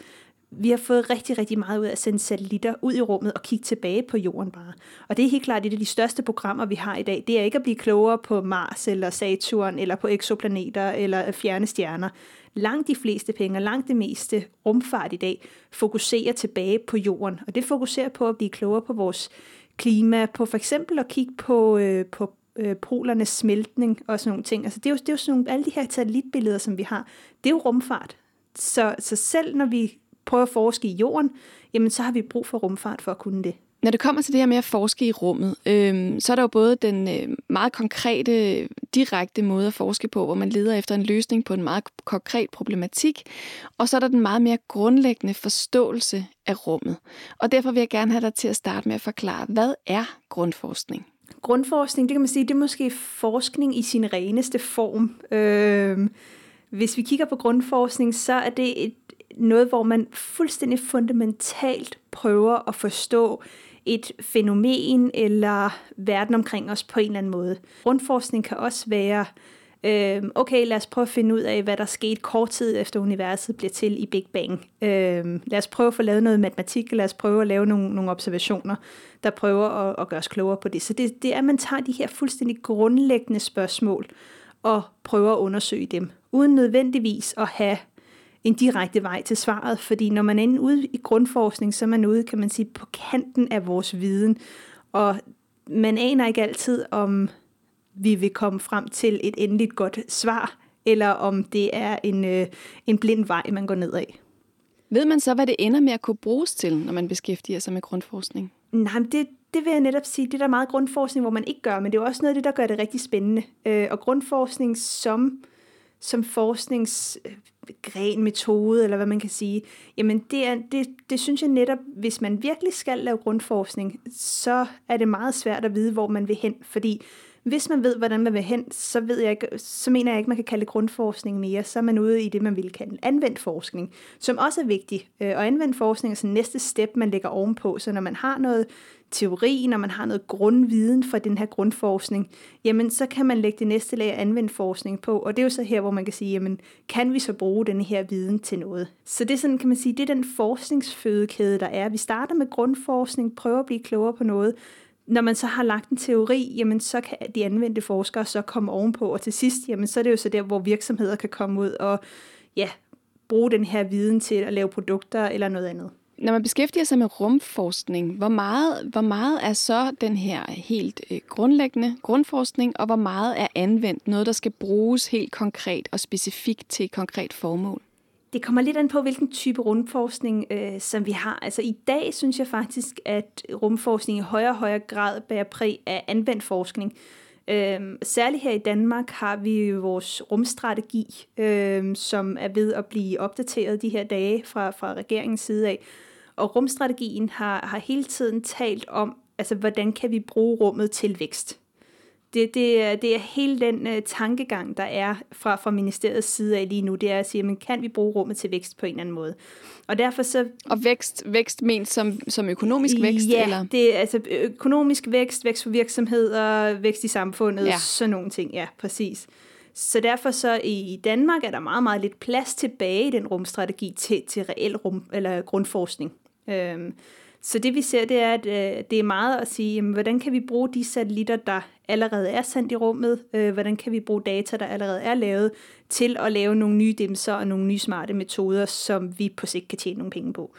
Speaker 10: Vi har fået rigtig, rigtig meget ud af at sende satellitter ud i rummet og kigge tilbage på jorden bare. Og det er helt klart et af de største programmer, vi har i dag. Det er ikke at blive klogere på Mars eller Saturn eller på eksoplaneter eller fjerne stjerner langt de fleste penge og langt det meste rumfart i dag fokuserer tilbage på jorden. Og det fokuserer på at blive klogere på vores klima, på for eksempel at kigge på, øh, på øh, polernes smeltning og sådan nogle ting. Altså det er jo, det er jo sådan nogle, alle de her satellitbilleder, som vi har, det er jo rumfart. Så, så selv når vi prøver at forske i jorden, jamen så har vi brug for rumfart for at kunne det.
Speaker 2: Når det kommer til det her med at forske i rummet, øh, så er der jo både den øh, meget konkrete, direkte måde at forske på, hvor man leder efter en løsning på en meget konkret problematik, og så er der den meget mere grundlæggende forståelse af rummet. Og derfor vil jeg gerne have dig til at starte med at forklare, hvad er grundforskning?
Speaker 10: Grundforskning, det kan man sige, det er måske forskning i sin reneste form. Øh, hvis vi kigger på grundforskning, så er det et, noget, hvor man fuldstændig fundamentalt prøver at forstå et fænomen eller verden omkring os på en eller anden måde. Grundforskning kan også være, øh, okay, lad os prøve at finde ud af, hvad der skete kort tid efter universet bliver til i Big Bang. Øh, lad os prøve at få lavet noget matematik, lad os prøve at lave nogle, nogle observationer, der prøver at, at gøre os klogere på det. Så det, det er, at man tager de her fuldstændig grundlæggende spørgsmål og prøver at undersøge dem, uden nødvendigvis at have en direkte vej til svaret, fordi når man er inde ude i grundforskning, så er man ude, kan man sige, på kanten af vores viden, og man aner ikke altid, om vi vil komme frem til et endeligt godt svar, eller om det er en, øh, en blind vej, man går ned af.
Speaker 2: Ved man så, hvad det ender med at kunne bruges til, når man beskæftiger sig med grundforskning?
Speaker 10: Nej, men det, det vil jeg netop sige, det er der meget grundforskning, hvor man ikke gør, men det er også noget af det, der gør det rigtig spændende. Øh, og grundforskning som, som forsknings gren metode, eller hvad man kan sige, jamen det, er, det, det synes jeg netop, hvis man virkelig skal lave grundforskning, så er det meget svært at vide, hvor man vil hen, fordi hvis man ved, hvordan man vil hen, så, ved jeg ikke, så mener jeg ikke, man kan kalde det grundforskning mere. Så er man ude i det, man vil kalde anvendt forskning, som også er vigtig. Øh, og anvendt forskning er så næste step, man lægger ovenpå. Så når man har noget teori, når man har noget grundviden for den her grundforskning, jamen så kan man lægge det næste lag af anvendt forskning på. Og det er jo så her, hvor man kan sige, jamen kan vi så bruge den her viden til noget? Så det er sådan, kan man sige, det er den forskningsfødekæde, der er. Vi starter med grundforskning, prøver at blive klogere på noget, når man så har lagt en teori, jamen så kan de anvendte forskere så komme ovenpå, og til sidst, jamen så er det jo så der, hvor virksomheder kan komme ud og ja, bruge den her viden til at lave produkter eller noget andet.
Speaker 2: Når man beskæftiger sig med rumforskning, hvor meget, hvor meget er så den her helt øh, grundlæggende grundforskning, og hvor meget er anvendt, noget der skal bruges helt konkret og specifikt til et konkret formål?
Speaker 10: Det kommer lidt an på, hvilken type rumforskning, øh, som vi har. Altså i dag synes jeg faktisk, at rumforskning i højere og højere grad bærer præg af anvendt forskning. Øhm, særligt her i Danmark har vi vores rumstrategi, øhm, som er ved at blive opdateret de her dage fra, fra regeringens side af. Og rumstrategien har, har hele tiden talt om, altså hvordan kan vi bruge rummet til vækst. Det, det, er, det er hele den uh, tankegang, der er fra, fra ministeriets side af lige nu, det er at sige, men kan vi bruge rummet til vækst på en eller anden måde?
Speaker 2: Og derfor så... Og vækst, vækst ment som, som økonomisk vækst?
Speaker 10: Ja,
Speaker 2: eller?
Speaker 10: det er altså økonomisk vækst, vækst for virksomheder, vækst i samfundet, ja. sådan nogle ting, ja, præcis. Så derfor så i Danmark er der meget, meget lidt plads tilbage i den rumstrategi til, til reel rum, eller grundforskning. Øhm, så det vi ser, det er, at øh, det er meget at sige, jamen, hvordan kan vi bruge de satellitter, der allerede er sendt i rummet, øh, hvordan kan vi bruge data, der allerede er lavet, til at lave nogle nye dimser og nogle nye smarte metoder, som vi på sigt kan tjene nogle penge på.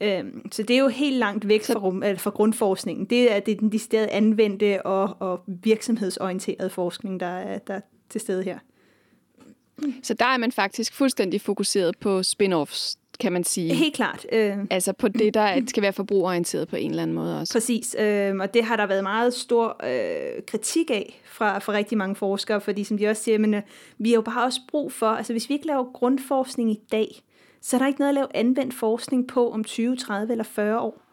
Speaker 10: Øhm, så det er jo helt langt væk fra, rum, eller fra grundforskningen. Det er, det er den decideret anvendte og, og virksomhedsorienterede forskning, der er, der er til stede her.
Speaker 2: Så der er man faktisk fuldstændig fokuseret på spin-offs, kan man sige.
Speaker 10: Helt klart.
Speaker 2: Øh, altså på det, der skal være forbrugerorienteret på en eller anden måde også.
Speaker 10: Præcis, øh, og det har der været meget stor øh, kritik af fra, fra rigtig mange forskere, fordi som de også siger, men, øh, vi har jo bare også brug for, altså hvis vi ikke laver grundforskning i dag, så er der ikke noget at lave anvendt forskning på om 20, 30 eller 40 år.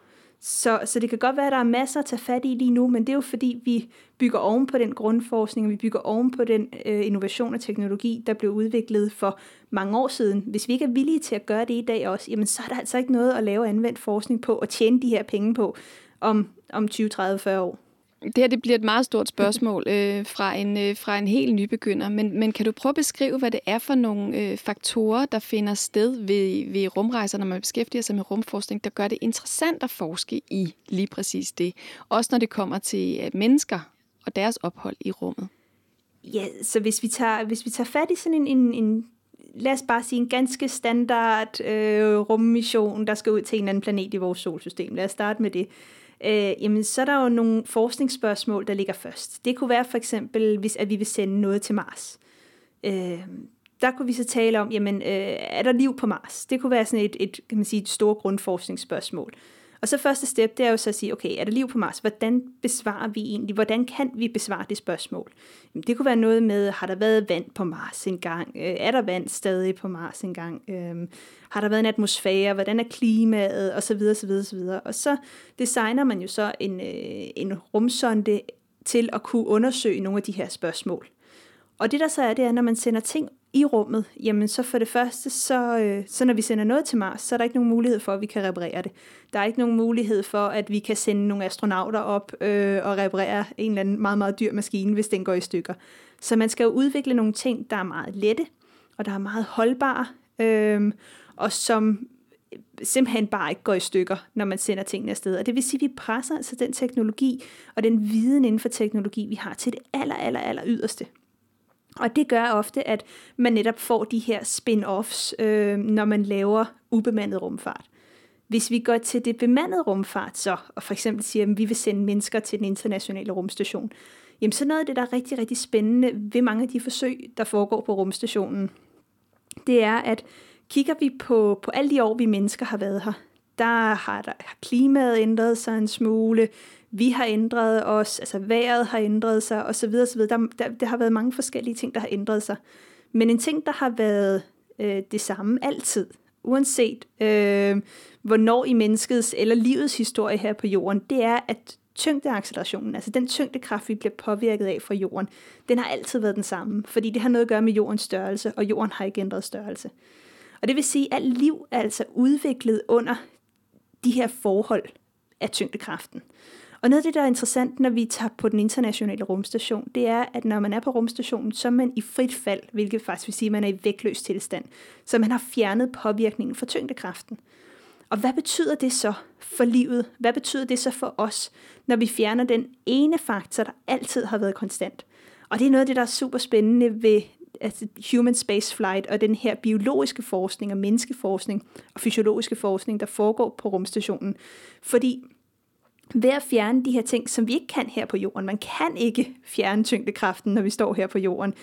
Speaker 10: Så, så det kan godt være, at der er masser at tage fat i lige nu, men det er jo fordi, vi bygger oven på den grundforskning, og vi bygger oven på den øh, innovation og teknologi, der blev udviklet for mange år siden. Hvis vi ikke er villige til at gøre det i dag også, jamen så er der altså ikke noget at lave anvendt forskning på og tjene de her penge på om, om 20, 30, 40 år.
Speaker 2: Det her det bliver et meget stort spørgsmål øh, fra, en, øh, fra en helt nybegynder, men, men kan du prøve at beskrive, hvad det er for nogle øh, faktorer, der finder sted ved, ved rumrejser, når man beskæftiger sig med rumforskning, der gør det interessant at forske i lige præcis det, også når det kommer til øh, mennesker og deres ophold i rummet?
Speaker 10: Ja, så hvis vi tager, hvis vi tager fat i sådan en, en, en lad os bare sige en ganske standard øh, rummission, der skal ud til en anden planet i vores solsystem. Lad os starte med det øh, øh, jamen så er der jo nogle forskningsspørgsmål, der ligger først. Det kunne være for eksempel, hvis at vi vil sende noget til Mars. Øh, der kunne vi så tale om, jamen, øh, er der liv på Mars? Det kunne være sådan et, et, kan man sige, et stort grundforskningsspørgsmål. Og så første step, det er jo så at sige, okay, er der liv på Mars? Hvordan besvarer vi egentlig? Hvordan kan vi besvare det spørgsmål? Jamen, Det kunne være noget med, har der været vand på Mars engang? Øh, er der vand stadig på Mars engang? Øhm, har der været en atmosfære? Hvordan er klimaet? Og så videre, så videre, så videre. Og så designer man jo så en, øh, en rumsonde til at kunne undersøge nogle af de her spørgsmål. Og det der så er, det er, når man sender ting i rummet, jamen så for det første, så, øh, så når vi sender noget til Mars, så er der ikke nogen mulighed for, at vi kan reparere det. Der er ikke nogen mulighed for, at vi kan sende nogle astronauter op øh, og reparere en eller anden meget, meget dyr maskine, hvis den går i stykker. Så man skal jo udvikle nogle ting, der er meget lette, og der er meget holdbare, øh, og som simpelthen bare ikke går i stykker, når man sender tingene afsted. Og det vil sige, at vi presser altså den teknologi og den viden inden for teknologi, vi har til det aller, aller, aller yderste. Og det gør ofte, at man netop får de her spin-offs, øh, når man laver ubemandet rumfart. Hvis vi går til det bemandede rumfart så, og for eksempel siger, at vi vil sende mennesker til den internationale rumstation, jamen så noget af det, der er rigtig, rigtig spændende ved mange af de forsøg, der foregår på rumstationen, det er, at kigger vi på, på alle de år, vi mennesker har været her, der har, der har klimaet ændret sig en smule, vi har ændret os, altså vejret har ændret sig osv. osv. Der, der, der har været mange forskellige ting, der har ændret sig. Men en ting, der har været øh, det samme altid, uanset øh, hvornår i menneskets eller livets historie her på jorden, det er, at tyngdeaccelerationen, altså den tyngdekraft, vi bliver påvirket af fra jorden, den har altid været den samme, fordi det har noget at gøre med jordens størrelse, og jorden har ikke ændret størrelse. Og det vil sige, at alt liv er altså udviklet under de her forhold af tyngdekraften. Og noget af det, der er interessant, når vi tager på den internationale rumstation, det er, at når man er på rumstationen, så er man i frit fald, hvilket faktisk vil sige, at man er i vægtløs tilstand. Så man har fjernet påvirkningen fra tyngdekraften. Og hvad betyder det så for livet? Hvad betyder det så for os, når vi fjerner den ene faktor, der altid har været konstant? Og det er noget af det, der er super spændende ved altså human space flight og den her biologiske forskning og menneskeforskning og fysiologiske forskning, der foregår på rumstationen. Fordi ved at fjerne de her ting, som vi ikke kan her på jorden, man kan ikke fjerne tyngdekraften, når vi står her på jorden,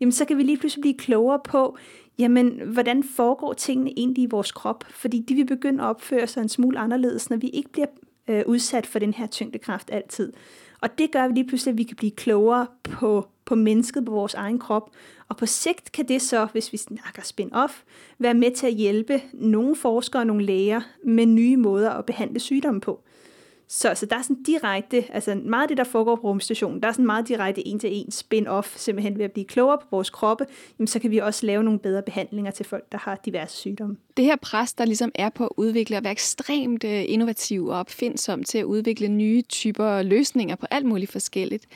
Speaker 10: jamen så kan vi lige pludselig blive klogere på, jamen hvordan foregår tingene egentlig i vores krop, fordi de vil begynde at opføre sig en smule anderledes, når vi ikke bliver øh, udsat for den her tyngdekraft altid. Og det gør vi lige pludselig, at vi kan blive klogere på, på mennesket, på vores egen krop. Og på sigt kan det så, hvis vi snakker spin-off, være med til at hjælpe nogle forskere og nogle læger med nye måder at behandle sygdomme på. Så, så der er sådan direkte, altså meget af det, der foregår på rumstationen, der er sådan meget direkte en-til-en spin-off, simpelthen ved at blive klogere på vores kroppe, jamen så kan vi også lave nogle bedre behandlinger til folk, der har diverse sygdomme.
Speaker 2: Det her pres, der ligesom er på at udvikle og være ekstremt øh, innovativ og opfindsom til at udvikle nye typer løsninger på alt muligt forskelligt.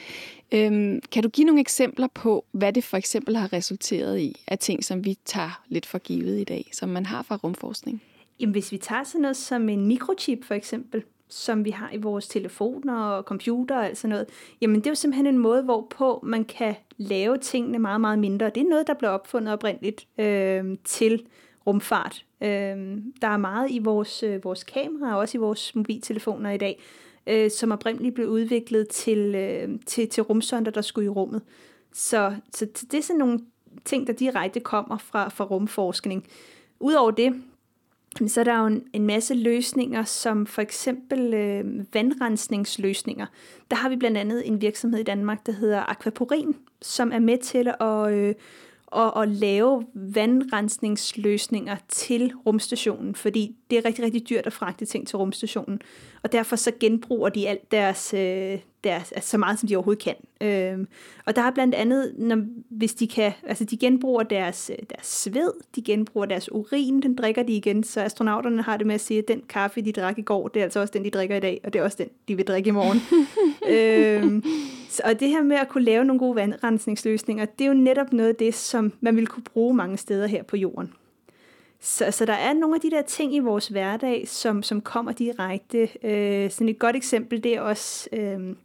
Speaker 2: Øhm, kan du give nogle eksempler på, hvad det for eksempel har resulteret i af ting, som vi tager lidt for givet i dag, som man har fra rumforskning?
Speaker 10: Jamen, hvis vi tager sådan noget som en mikrochip for eksempel, som vi har i vores telefoner og computer og alt sådan noget, jamen det er jo simpelthen en måde, hvorpå man kan lave tingene meget, meget mindre. Det er noget, der blev opfundet oprindeligt øh, til rumfart. Øh, der er meget i vores, øh, vores kameraer og også i vores mobiltelefoner i dag, øh, som oprindeligt blev udviklet til, øh, til, til rumsonder, der skulle i rummet. Så, så det er sådan nogle ting, der direkte kommer fra, fra rumforskning. Udover det, så er der jo en, en masse løsninger, som for eksempel øh, vandrensningsløsninger. Der har vi blandt andet en virksomhed i Danmark, der hedder Aquaporin, som er med til at, øh, at, at lave vandrensningsløsninger til rumstationen, fordi det er rigtig, rigtig dyrt at fragte ting til rumstationen. Og derfor så genbruger de alt deres, øh, deres altså så meget, som de overhovedet kan. Øh, og der er blandt andet, når, hvis de kan, altså de genbruger deres, øh, deres sved, de genbruger deres urin, den drikker de igen, så astronauterne har det med at sige, at den kaffe, de drak i går, det er altså også den, de drikker i dag, og det er også den, de vil drikke i morgen. [laughs] øh, så, og det her med at kunne lave nogle gode vandrensningsløsninger, det er jo netop noget af det, som man vil kunne bruge mange steder her på jorden. Så, så der er nogle af de der ting i vores hverdag, som, som kommer direkte. Øh, sådan et godt eksempel, det er også øh,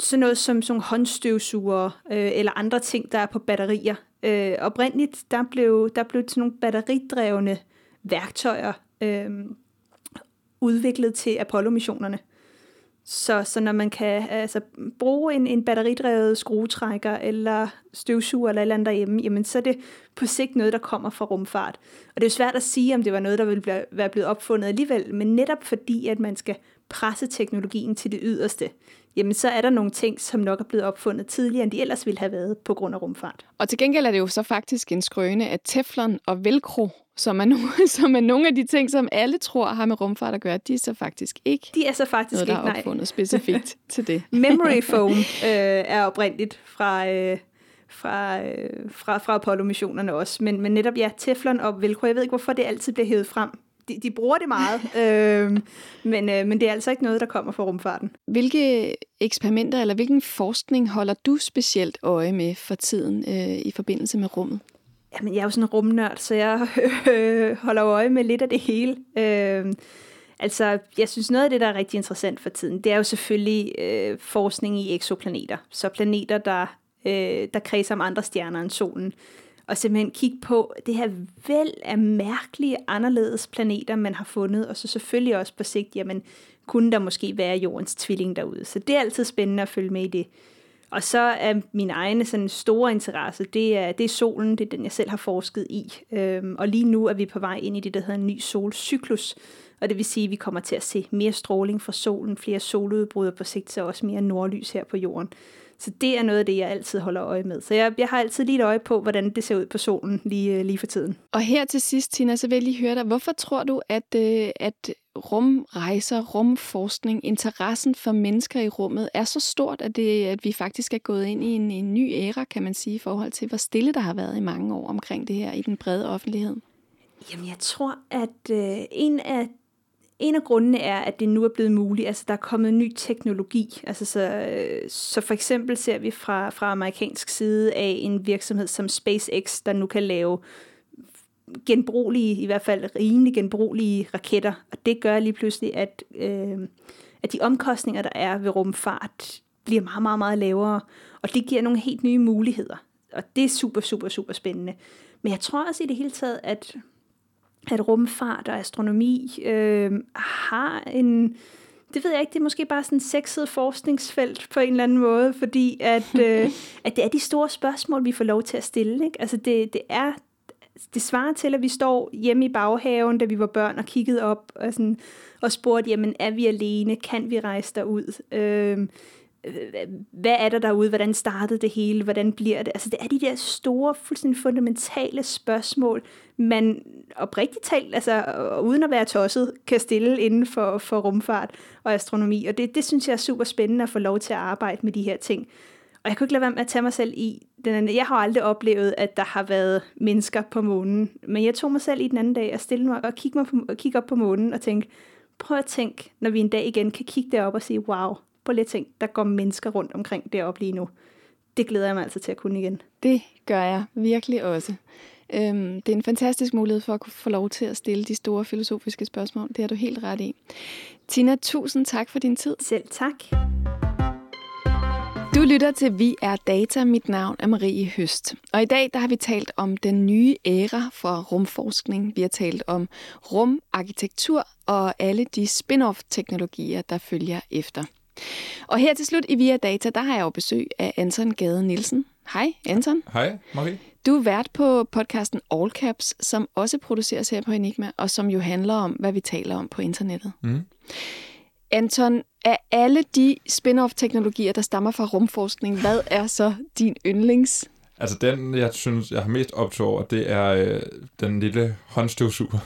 Speaker 10: sådan noget som sådan håndstøvsuger øh, eller andre ting, der er på batterier. Øh, oprindeligt, der blev, der blev sådan nogle batteridrevne værktøjer øh, udviklet til Apollo-missionerne. Så, så når man kan altså, bruge en, en batteridrevet skruetrækker eller støvsuger eller et eller andet derhjemme, jamen så er det på sigt noget, der kommer fra rumfart. Og det er jo svært at sige, om det var noget, der ville være blevet opfundet alligevel, men netop fordi, at man skal presse teknologien til det yderste, jamen så er der nogle ting, som nok er blevet opfundet tidligere, end de ellers ville have været på grund af rumfart.
Speaker 2: Og til gengæld er det jo så faktisk en skrøne, at teflon og velcro som er, nogle, [laughs] som er nogle af de ting, som alle tror har med rumfart at gøre, de er så faktisk ikke
Speaker 10: De er så faktisk
Speaker 2: noget, der
Speaker 10: ikke,
Speaker 2: er opfundet nej. specifikt [laughs] til det.
Speaker 10: Memory foam øh, er oprindeligt fra, øh, fra, øh, fra, fra Apollo-missionerne også, men, men netop ja, Teflon og Velcro, jeg ved ikke, hvorfor det altid bliver hævet frem. De, de bruger det meget, [laughs] øh, men, øh, men det er altså ikke noget, der kommer fra rumfarten.
Speaker 2: Hvilke eksperimenter eller hvilken forskning holder du specielt øje med for tiden øh, i forbindelse med rummet?
Speaker 10: Jamen, jeg er jo sådan en rumnørd, så jeg øh, [laughs] holder øje med lidt af det hele. Øh, altså, jeg synes noget af det, der er rigtig interessant for tiden, det er jo selvfølgelig øh, forskning i eksoplaneter. Så planeter, der, øh, der kredser om andre stjerner end solen. Og simpelthen kigge på det her væld af mærkelige, anderledes planeter, man har fundet. Og så selvfølgelig også på sigt, jamen, kunne der måske være jordens tvilling derude. Så det er altid spændende at følge med i det. Og så er min egen sådan store interesse, det er, det er solen, det er den, jeg selv har forsket i. Øhm, og lige nu er vi på vej ind i det, der hedder en ny solcyklus. Og det vil sige, at vi kommer til at se mere stråling fra solen, flere soludbrud på sigt, så også mere nordlys her på jorden. Så det er noget af det, jeg altid holder øje med. Så jeg, jeg har altid lige et øje på, hvordan det ser ud på solen lige, lige for tiden.
Speaker 2: Og her til sidst, Tina, så vil jeg lige høre dig. Hvorfor tror du, at, øh, at rumrejser, rumforskning, interessen for mennesker i rummet er så stort, at, det, at vi faktisk er gået ind i en, en ny æra, kan man sige, i forhold til, hvor stille der har været i mange år omkring det her i den brede offentlighed?
Speaker 10: Jamen, jeg tror, at øh, en af en af grundene er, at det nu er blevet muligt. Altså, der er kommet ny teknologi. Altså, så, så for eksempel ser vi fra, fra amerikansk side af en virksomhed som SpaceX, der nu kan lave genbrugelige, i hvert fald rimelig genbrugelige raketter. Og det gør lige pludselig, at, øh, at de omkostninger, der er ved rumfart, bliver meget, meget, meget lavere. Og det giver nogle helt nye muligheder. Og det er super, super, super spændende. Men jeg tror også i det hele taget, at at rumfart og astronomi øh, har en, det ved jeg ikke, det er måske bare sådan en sexet forskningsfelt på en eller anden måde, fordi at, [laughs] øh, at det er de store spørgsmål, vi får lov til at stille. Ikke? Altså det, det er det svarer til, at vi står hjemme i baghaven, da vi var børn, og kiggede op og, sådan, og spurgte, jamen, er vi alene? Kan vi rejse derud? Øh, hvad er der derude? Hvordan startede det hele? Hvordan bliver det? Altså, det er de der store, fuldstændig fundamentale spørgsmål, man oprigtigt talt, altså uden at være tosset, kan stille inden for, for rumfart og astronomi. Og det, det synes jeg er super spændende at få lov til at arbejde med de her ting. Og jeg kunne ikke lade være med at tage mig selv i den anden. Jeg har aldrig oplevet, at der har været mennesker på månen. Men jeg tog mig selv i den anden dag og stille mig og kigge, mig på, og kigge op på månen og tænke, prøv at tænke, når vi en dag igen kan kigge derop og sige, wow, på lidt ting, der går mennesker rundt omkring deroppe lige nu. Det glæder jeg mig altså til at kunne igen.
Speaker 2: Det gør jeg virkelig også. Øhm, det er en fantastisk mulighed for at kunne få lov til at stille de store filosofiske spørgsmål. Det har du helt ret i. Tina, tusind tak for din tid.
Speaker 10: Selv tak.
Speaker 2: Du lytter til Vi er Data. Mit navn er Marie Høst. Og i dag der har vi talt om den nye æra for rumforskning. Vi har talt om rumarkitektur og alle de spin-off-teknologier, der følger efter. Og her til slut i Via Data, der har jeg jo besøg af Anton Gade Nielsen. Hej, Anton.
Speaker 11: Hej, Marie.
Speaker 2: Du er vært på podcasten All Caps, som også produceres her på Enigma, og som jo handler om, hvad vi taler om på internettet. Mm. Anton, af alle de spin-off-teknologier, der stammer fra rumforskning, hvad er så din yndlings?
Speaker 11: Altså den, jeg synes, jeg har mest optog over, det er øh, den lille håndstøvsuger.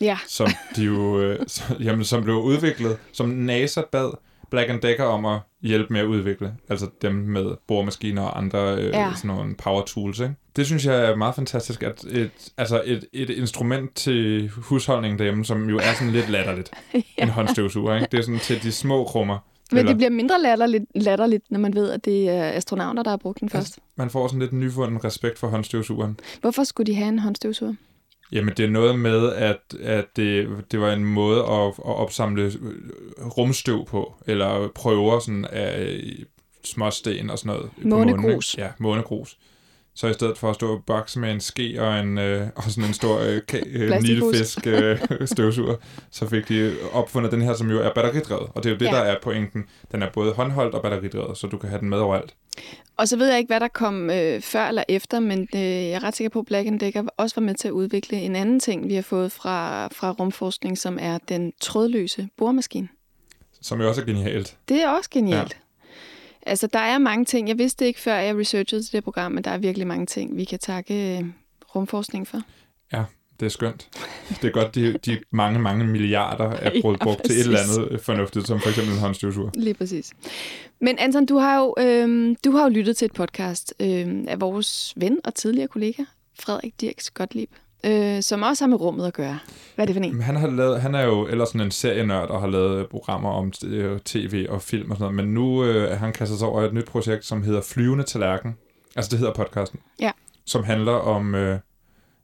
Speaker 2: Ja.
Speaker 11: Som, de jo, øh, [laughs] som, jamen, som blev udviklet, som NASA bad Black Decker om at hjælpe med at udvikle. Altså dem med boremaskiner og andre øh, ja. sådan nogle power tools. Ikke? Det synes jeg er meget fantastisk, at et, altså et, et instrument til husholdningen derhjemme, som jo er sådan lidt latterligt. [laughs] ja. En håndstøvsuger. Ikke? Det er sådan til de små krummer.
Speaker 2: Men eller... det bliver mindre latterligt, latterligt, når man ved, at det er astronauter, der har brugt den først. Altså,
Speaker 11: man får sådan lidt nyfunden respekt for håndstøvsugeren.
Speaker 2: Hvorfor skulle de have en håndstøvsuger?
Speaker 11: Jamen, det er noget med, at, at det, det var en måde at, at opsamle rumstøv på, eller prøver sådan af småsten og sådan noget.
Speaker 2: Månegrus.
Speaker 11: Ja, månegrus. Så i stedet for at stå og bakse med en ske og, en, øh, og sådan en stor øh, øh, [laughs] nilfisk øh, [laughs] støvsuger, så fik de opfundet den her, som jo er batteridrevet. Og det er jo det, ja. der er pointen. Den er både håndholdt og batteridrevet, så du kan have den med overalt.
Speaker 2: Og så ved jeg ikke, hvad der kom øh, før eller efter, men øh, jeg er ret sikker på, at Black Decker også var med til at udvikle en anden ting, vi har fået fra, fra rumforskning, som er den trådløse boremaskine.
Speaker 11: Som jo også er genialt.
Speaker 2: Det er også genialt. Ja. Altså, der er mange ting. Jeg vidste ikke, før jeg researchede til det program, men der er virkelig mange ting, vi kan takke øh, rumforskning for.
Speaker 11: Ja, det er skønt. Det er godt, de, de mange, mange milliarder er [laughs] brugt, ja, brugt til et eller andet fornuftigt, som for eksempel en håndstøvsuger.
Speaker 2: Lige præcis. Men Anton, du har jo, øh, du har jo lyttet til et podcast øh, af vores ven og tidligere kollega, Frederik Dirks Gottlieb, øh, som også har med rummet at gøre. Hvad er det for en?
Speaker 11: Han, har lavet, han er jo ellers sådan en serienørd og har lavet programmer om øh, tv og film og sådan noget, men nu øh, han kastet sig over et nyt projekt, som hedder Flyvende Tallerken. Altså det hedder podcasten.
Speaker 2: Ja.
Speaker 11: Som handler om øh,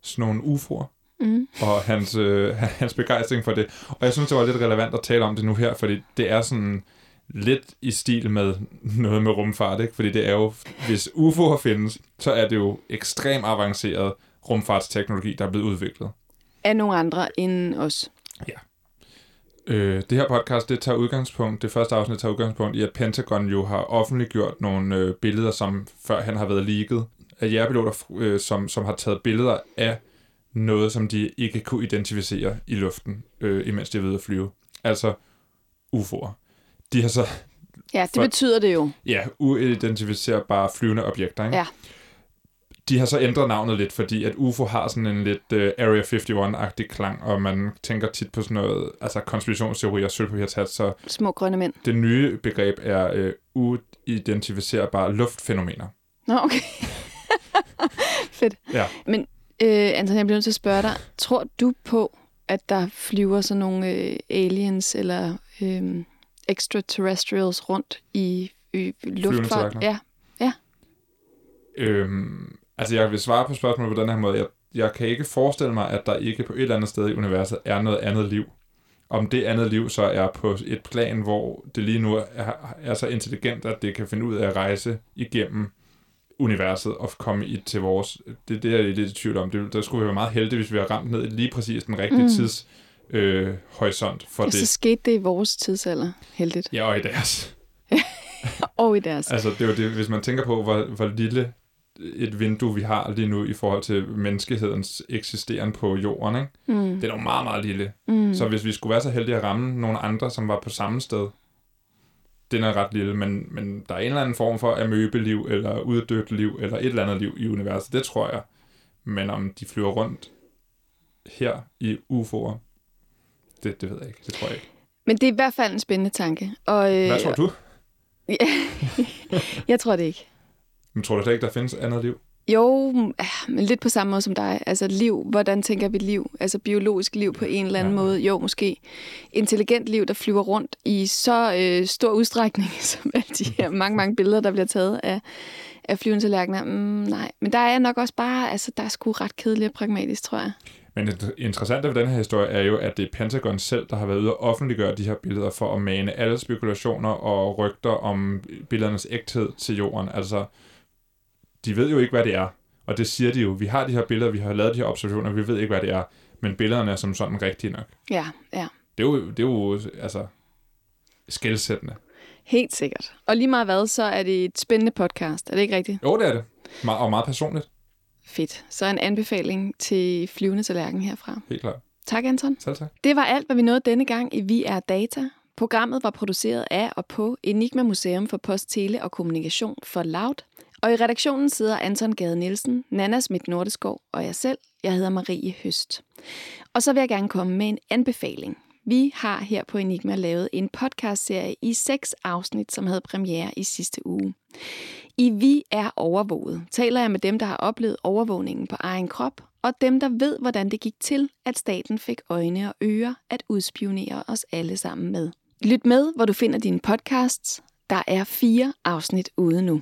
Speaker 11: sådan nogle UFO'er. Mm. Og hans, øh, [laughs] hans begejstring for det. Og jeg synes, det var lidt relevant at tale om det nu her, fordi det er sådan lidt i stil med [laughs] noget med rumfart, ikke? Fordi det er jo, hvis UFO'er findes, så er det jo ekstremt avanceret rumfartsteknologi, der er blevet udviklet.
Speaker 2: Af nogle andre end os.
Speaker 11: Ja. Øh, det her podcast, det tager udgangspunkt, det første afsnit tager udgangspunkt i, at Pentagon jo har offentliggjort nogle øh, billeder, som før han har været leaget, af jægerpiloter, øh, som, som har taget billeder af noget, som de ikke kunne identificere i luften, øh, imens de er ved at flyve. Altså UFO'er. De har så...
Speaker 2: Ja, det for, betyder det jo.
Speaker 11: Ja, uidentificerbare flyvende objekter. Ikke?
Speaker 2: Ja.
Speaker 11: De har så ændret navnet lidt, fordi at UFO har sådan en lidt uh, Area 51-agtig klang, og man tænker tit på sådan noget, altså konspirationsteorier og sølvpapirshat, så...
Speaker 2: Små grønne mænd.
Speaker 11: Det nye begreb er uh, uidentificerbare luftfænomener.
Speaker 2: Nå, okay. [laughs] Fedt.
Speaker 11: Ja.
Speaker 2: Men øh, Anton, jeg bliver nødt til at spørge dig. Tror du på, at der flyver sådan nogle øh, aliens eller øh, extraterrestrials rundt i, i luftfart?
Speaker 11: Ja.
Speaker 2: ja.
Speaker 11: Øhm, altså, jeg vil svare på spørgsmålet på den her måde. Jeg, jeg kan ikke forestille mig, at der ikke på et eller andet sted i universet er noget andet liv. Om det andet liv så er på et plan, hvor det lige nu er, er så intelligent, at det kan finde ud af at rejse igennem universet og komme i til vores... Det, det er jeg lidt i tvivl om. Det, der skulle vi være meget heldige, hvis vi har ramt ned lige præcis den rigtige mm. tids øh, horisont for
Speaker 2: ja,
Speaker 11: det.
Speaker 2: Så skete det i vores tidsalder, heldigt.
Speaker 11: Ja, og i deres. [laughs]
Speaker 2: og i deres.
Speaker 11: Altså, det er jo det, hvis man tænker på, hvor, hvor lille et vindue, vi har lige nu i forhold til menneskehedens eksisteren på jorden. Ikke?
Speaker 2: Mm.
Speaker 11: Det er nok meget, meget lille.
Speaker 2: Mm.
Speaker 11: Så hvis vi skulle være så heldige at ramme nogle andre, som var på samme sted, den er ret lille, men, men der er en eller anden form for amøbeliv, eller uddødt liv, eller et eller andet liv i universet, det tror jeg. Men om de flyver rundt her i UFO'er, det, det ved jeg ikke. Det tror jeg ikke.
Speaker 2: Men det er i hvert fald en spændende tanke. Og, øh,
Speaker 11: Hvad tror du? [laughs]
Speaker 2: jeg tror det ikke.
Speaker 11: Men tror du slet ikke, der findes andet liv?
Speaker 2: Jo, men lidt på samme måde som dig. Altså liv, hvordan tænker vi liv? Altså biologisk liv på en eller anden ja. måde. Jo, måske. Intelligent liv, der flyver rundt i så øh, stor udstrækning, [laughs] som alle de her mange, mange billeder, der bliver taget af, af flyvende tallerkener. Mm, nej, men der er nok også bare, altså der er sgu ret kedeligt og pragmatisk, tror jeg.
Speaker 11: Men det interessante ved den her historie er jo, at det er Pentagon selv, der har været ude og offentliggøre de her billeder for at mane alle spekulationer og rygter om billedernes ægthed til jorden. Altså, de ved jo ikke, hvad det er. Og det siger de jo. Vi har de her billeder, vi har lavet de her observationer, vi ved ikke, hvad det er. Men billederne er som sådan rigtige nok.
Speaker 2: Ja, ja.
Speaker 11: Det er jo, det er jo altså, skældsættende.
Speaker 2: Helt sikkert. Og lige meget hvad, så er det et spændende podcast. Er det ikke rigtigt?
Speaker 11: Jo, det er det. Me- og meget personligt.
Speaker 2: Fedt. Så en anbefaling til flyvende tallerken herfra.
Speaker 11: Helt klart.
Speaker 2: Tak, Anton.
Speaker 11: Selv tak.
Speaker 2: Det var alt, hvad vi nåede denne gang i Vi er Data. Programmet var produceret af og på Enigma Museum for Post, Tele og Kommunikation for Loud. Og i redaktionen sidder Anton Gade Nielsen, Nana Schmidt Nordeskov og jeg selv. Jeg hedder Marie Høst. Og så vil jeg gerne komme med en anbefaling. Vi har her på Enigma lavet en podcastserie i seks afsnit, som havde premiere i sidste uge. I Vi er overvåget taler jeg med dem, der har oplevet overvågningen på egen krop, og dem, der ved, hvordan det gik til, at staten fik øjne og ører at udspionere os alle sammen med. Lyt med, hvor du finder dine podcasts. Der er fire afsnit ude nu.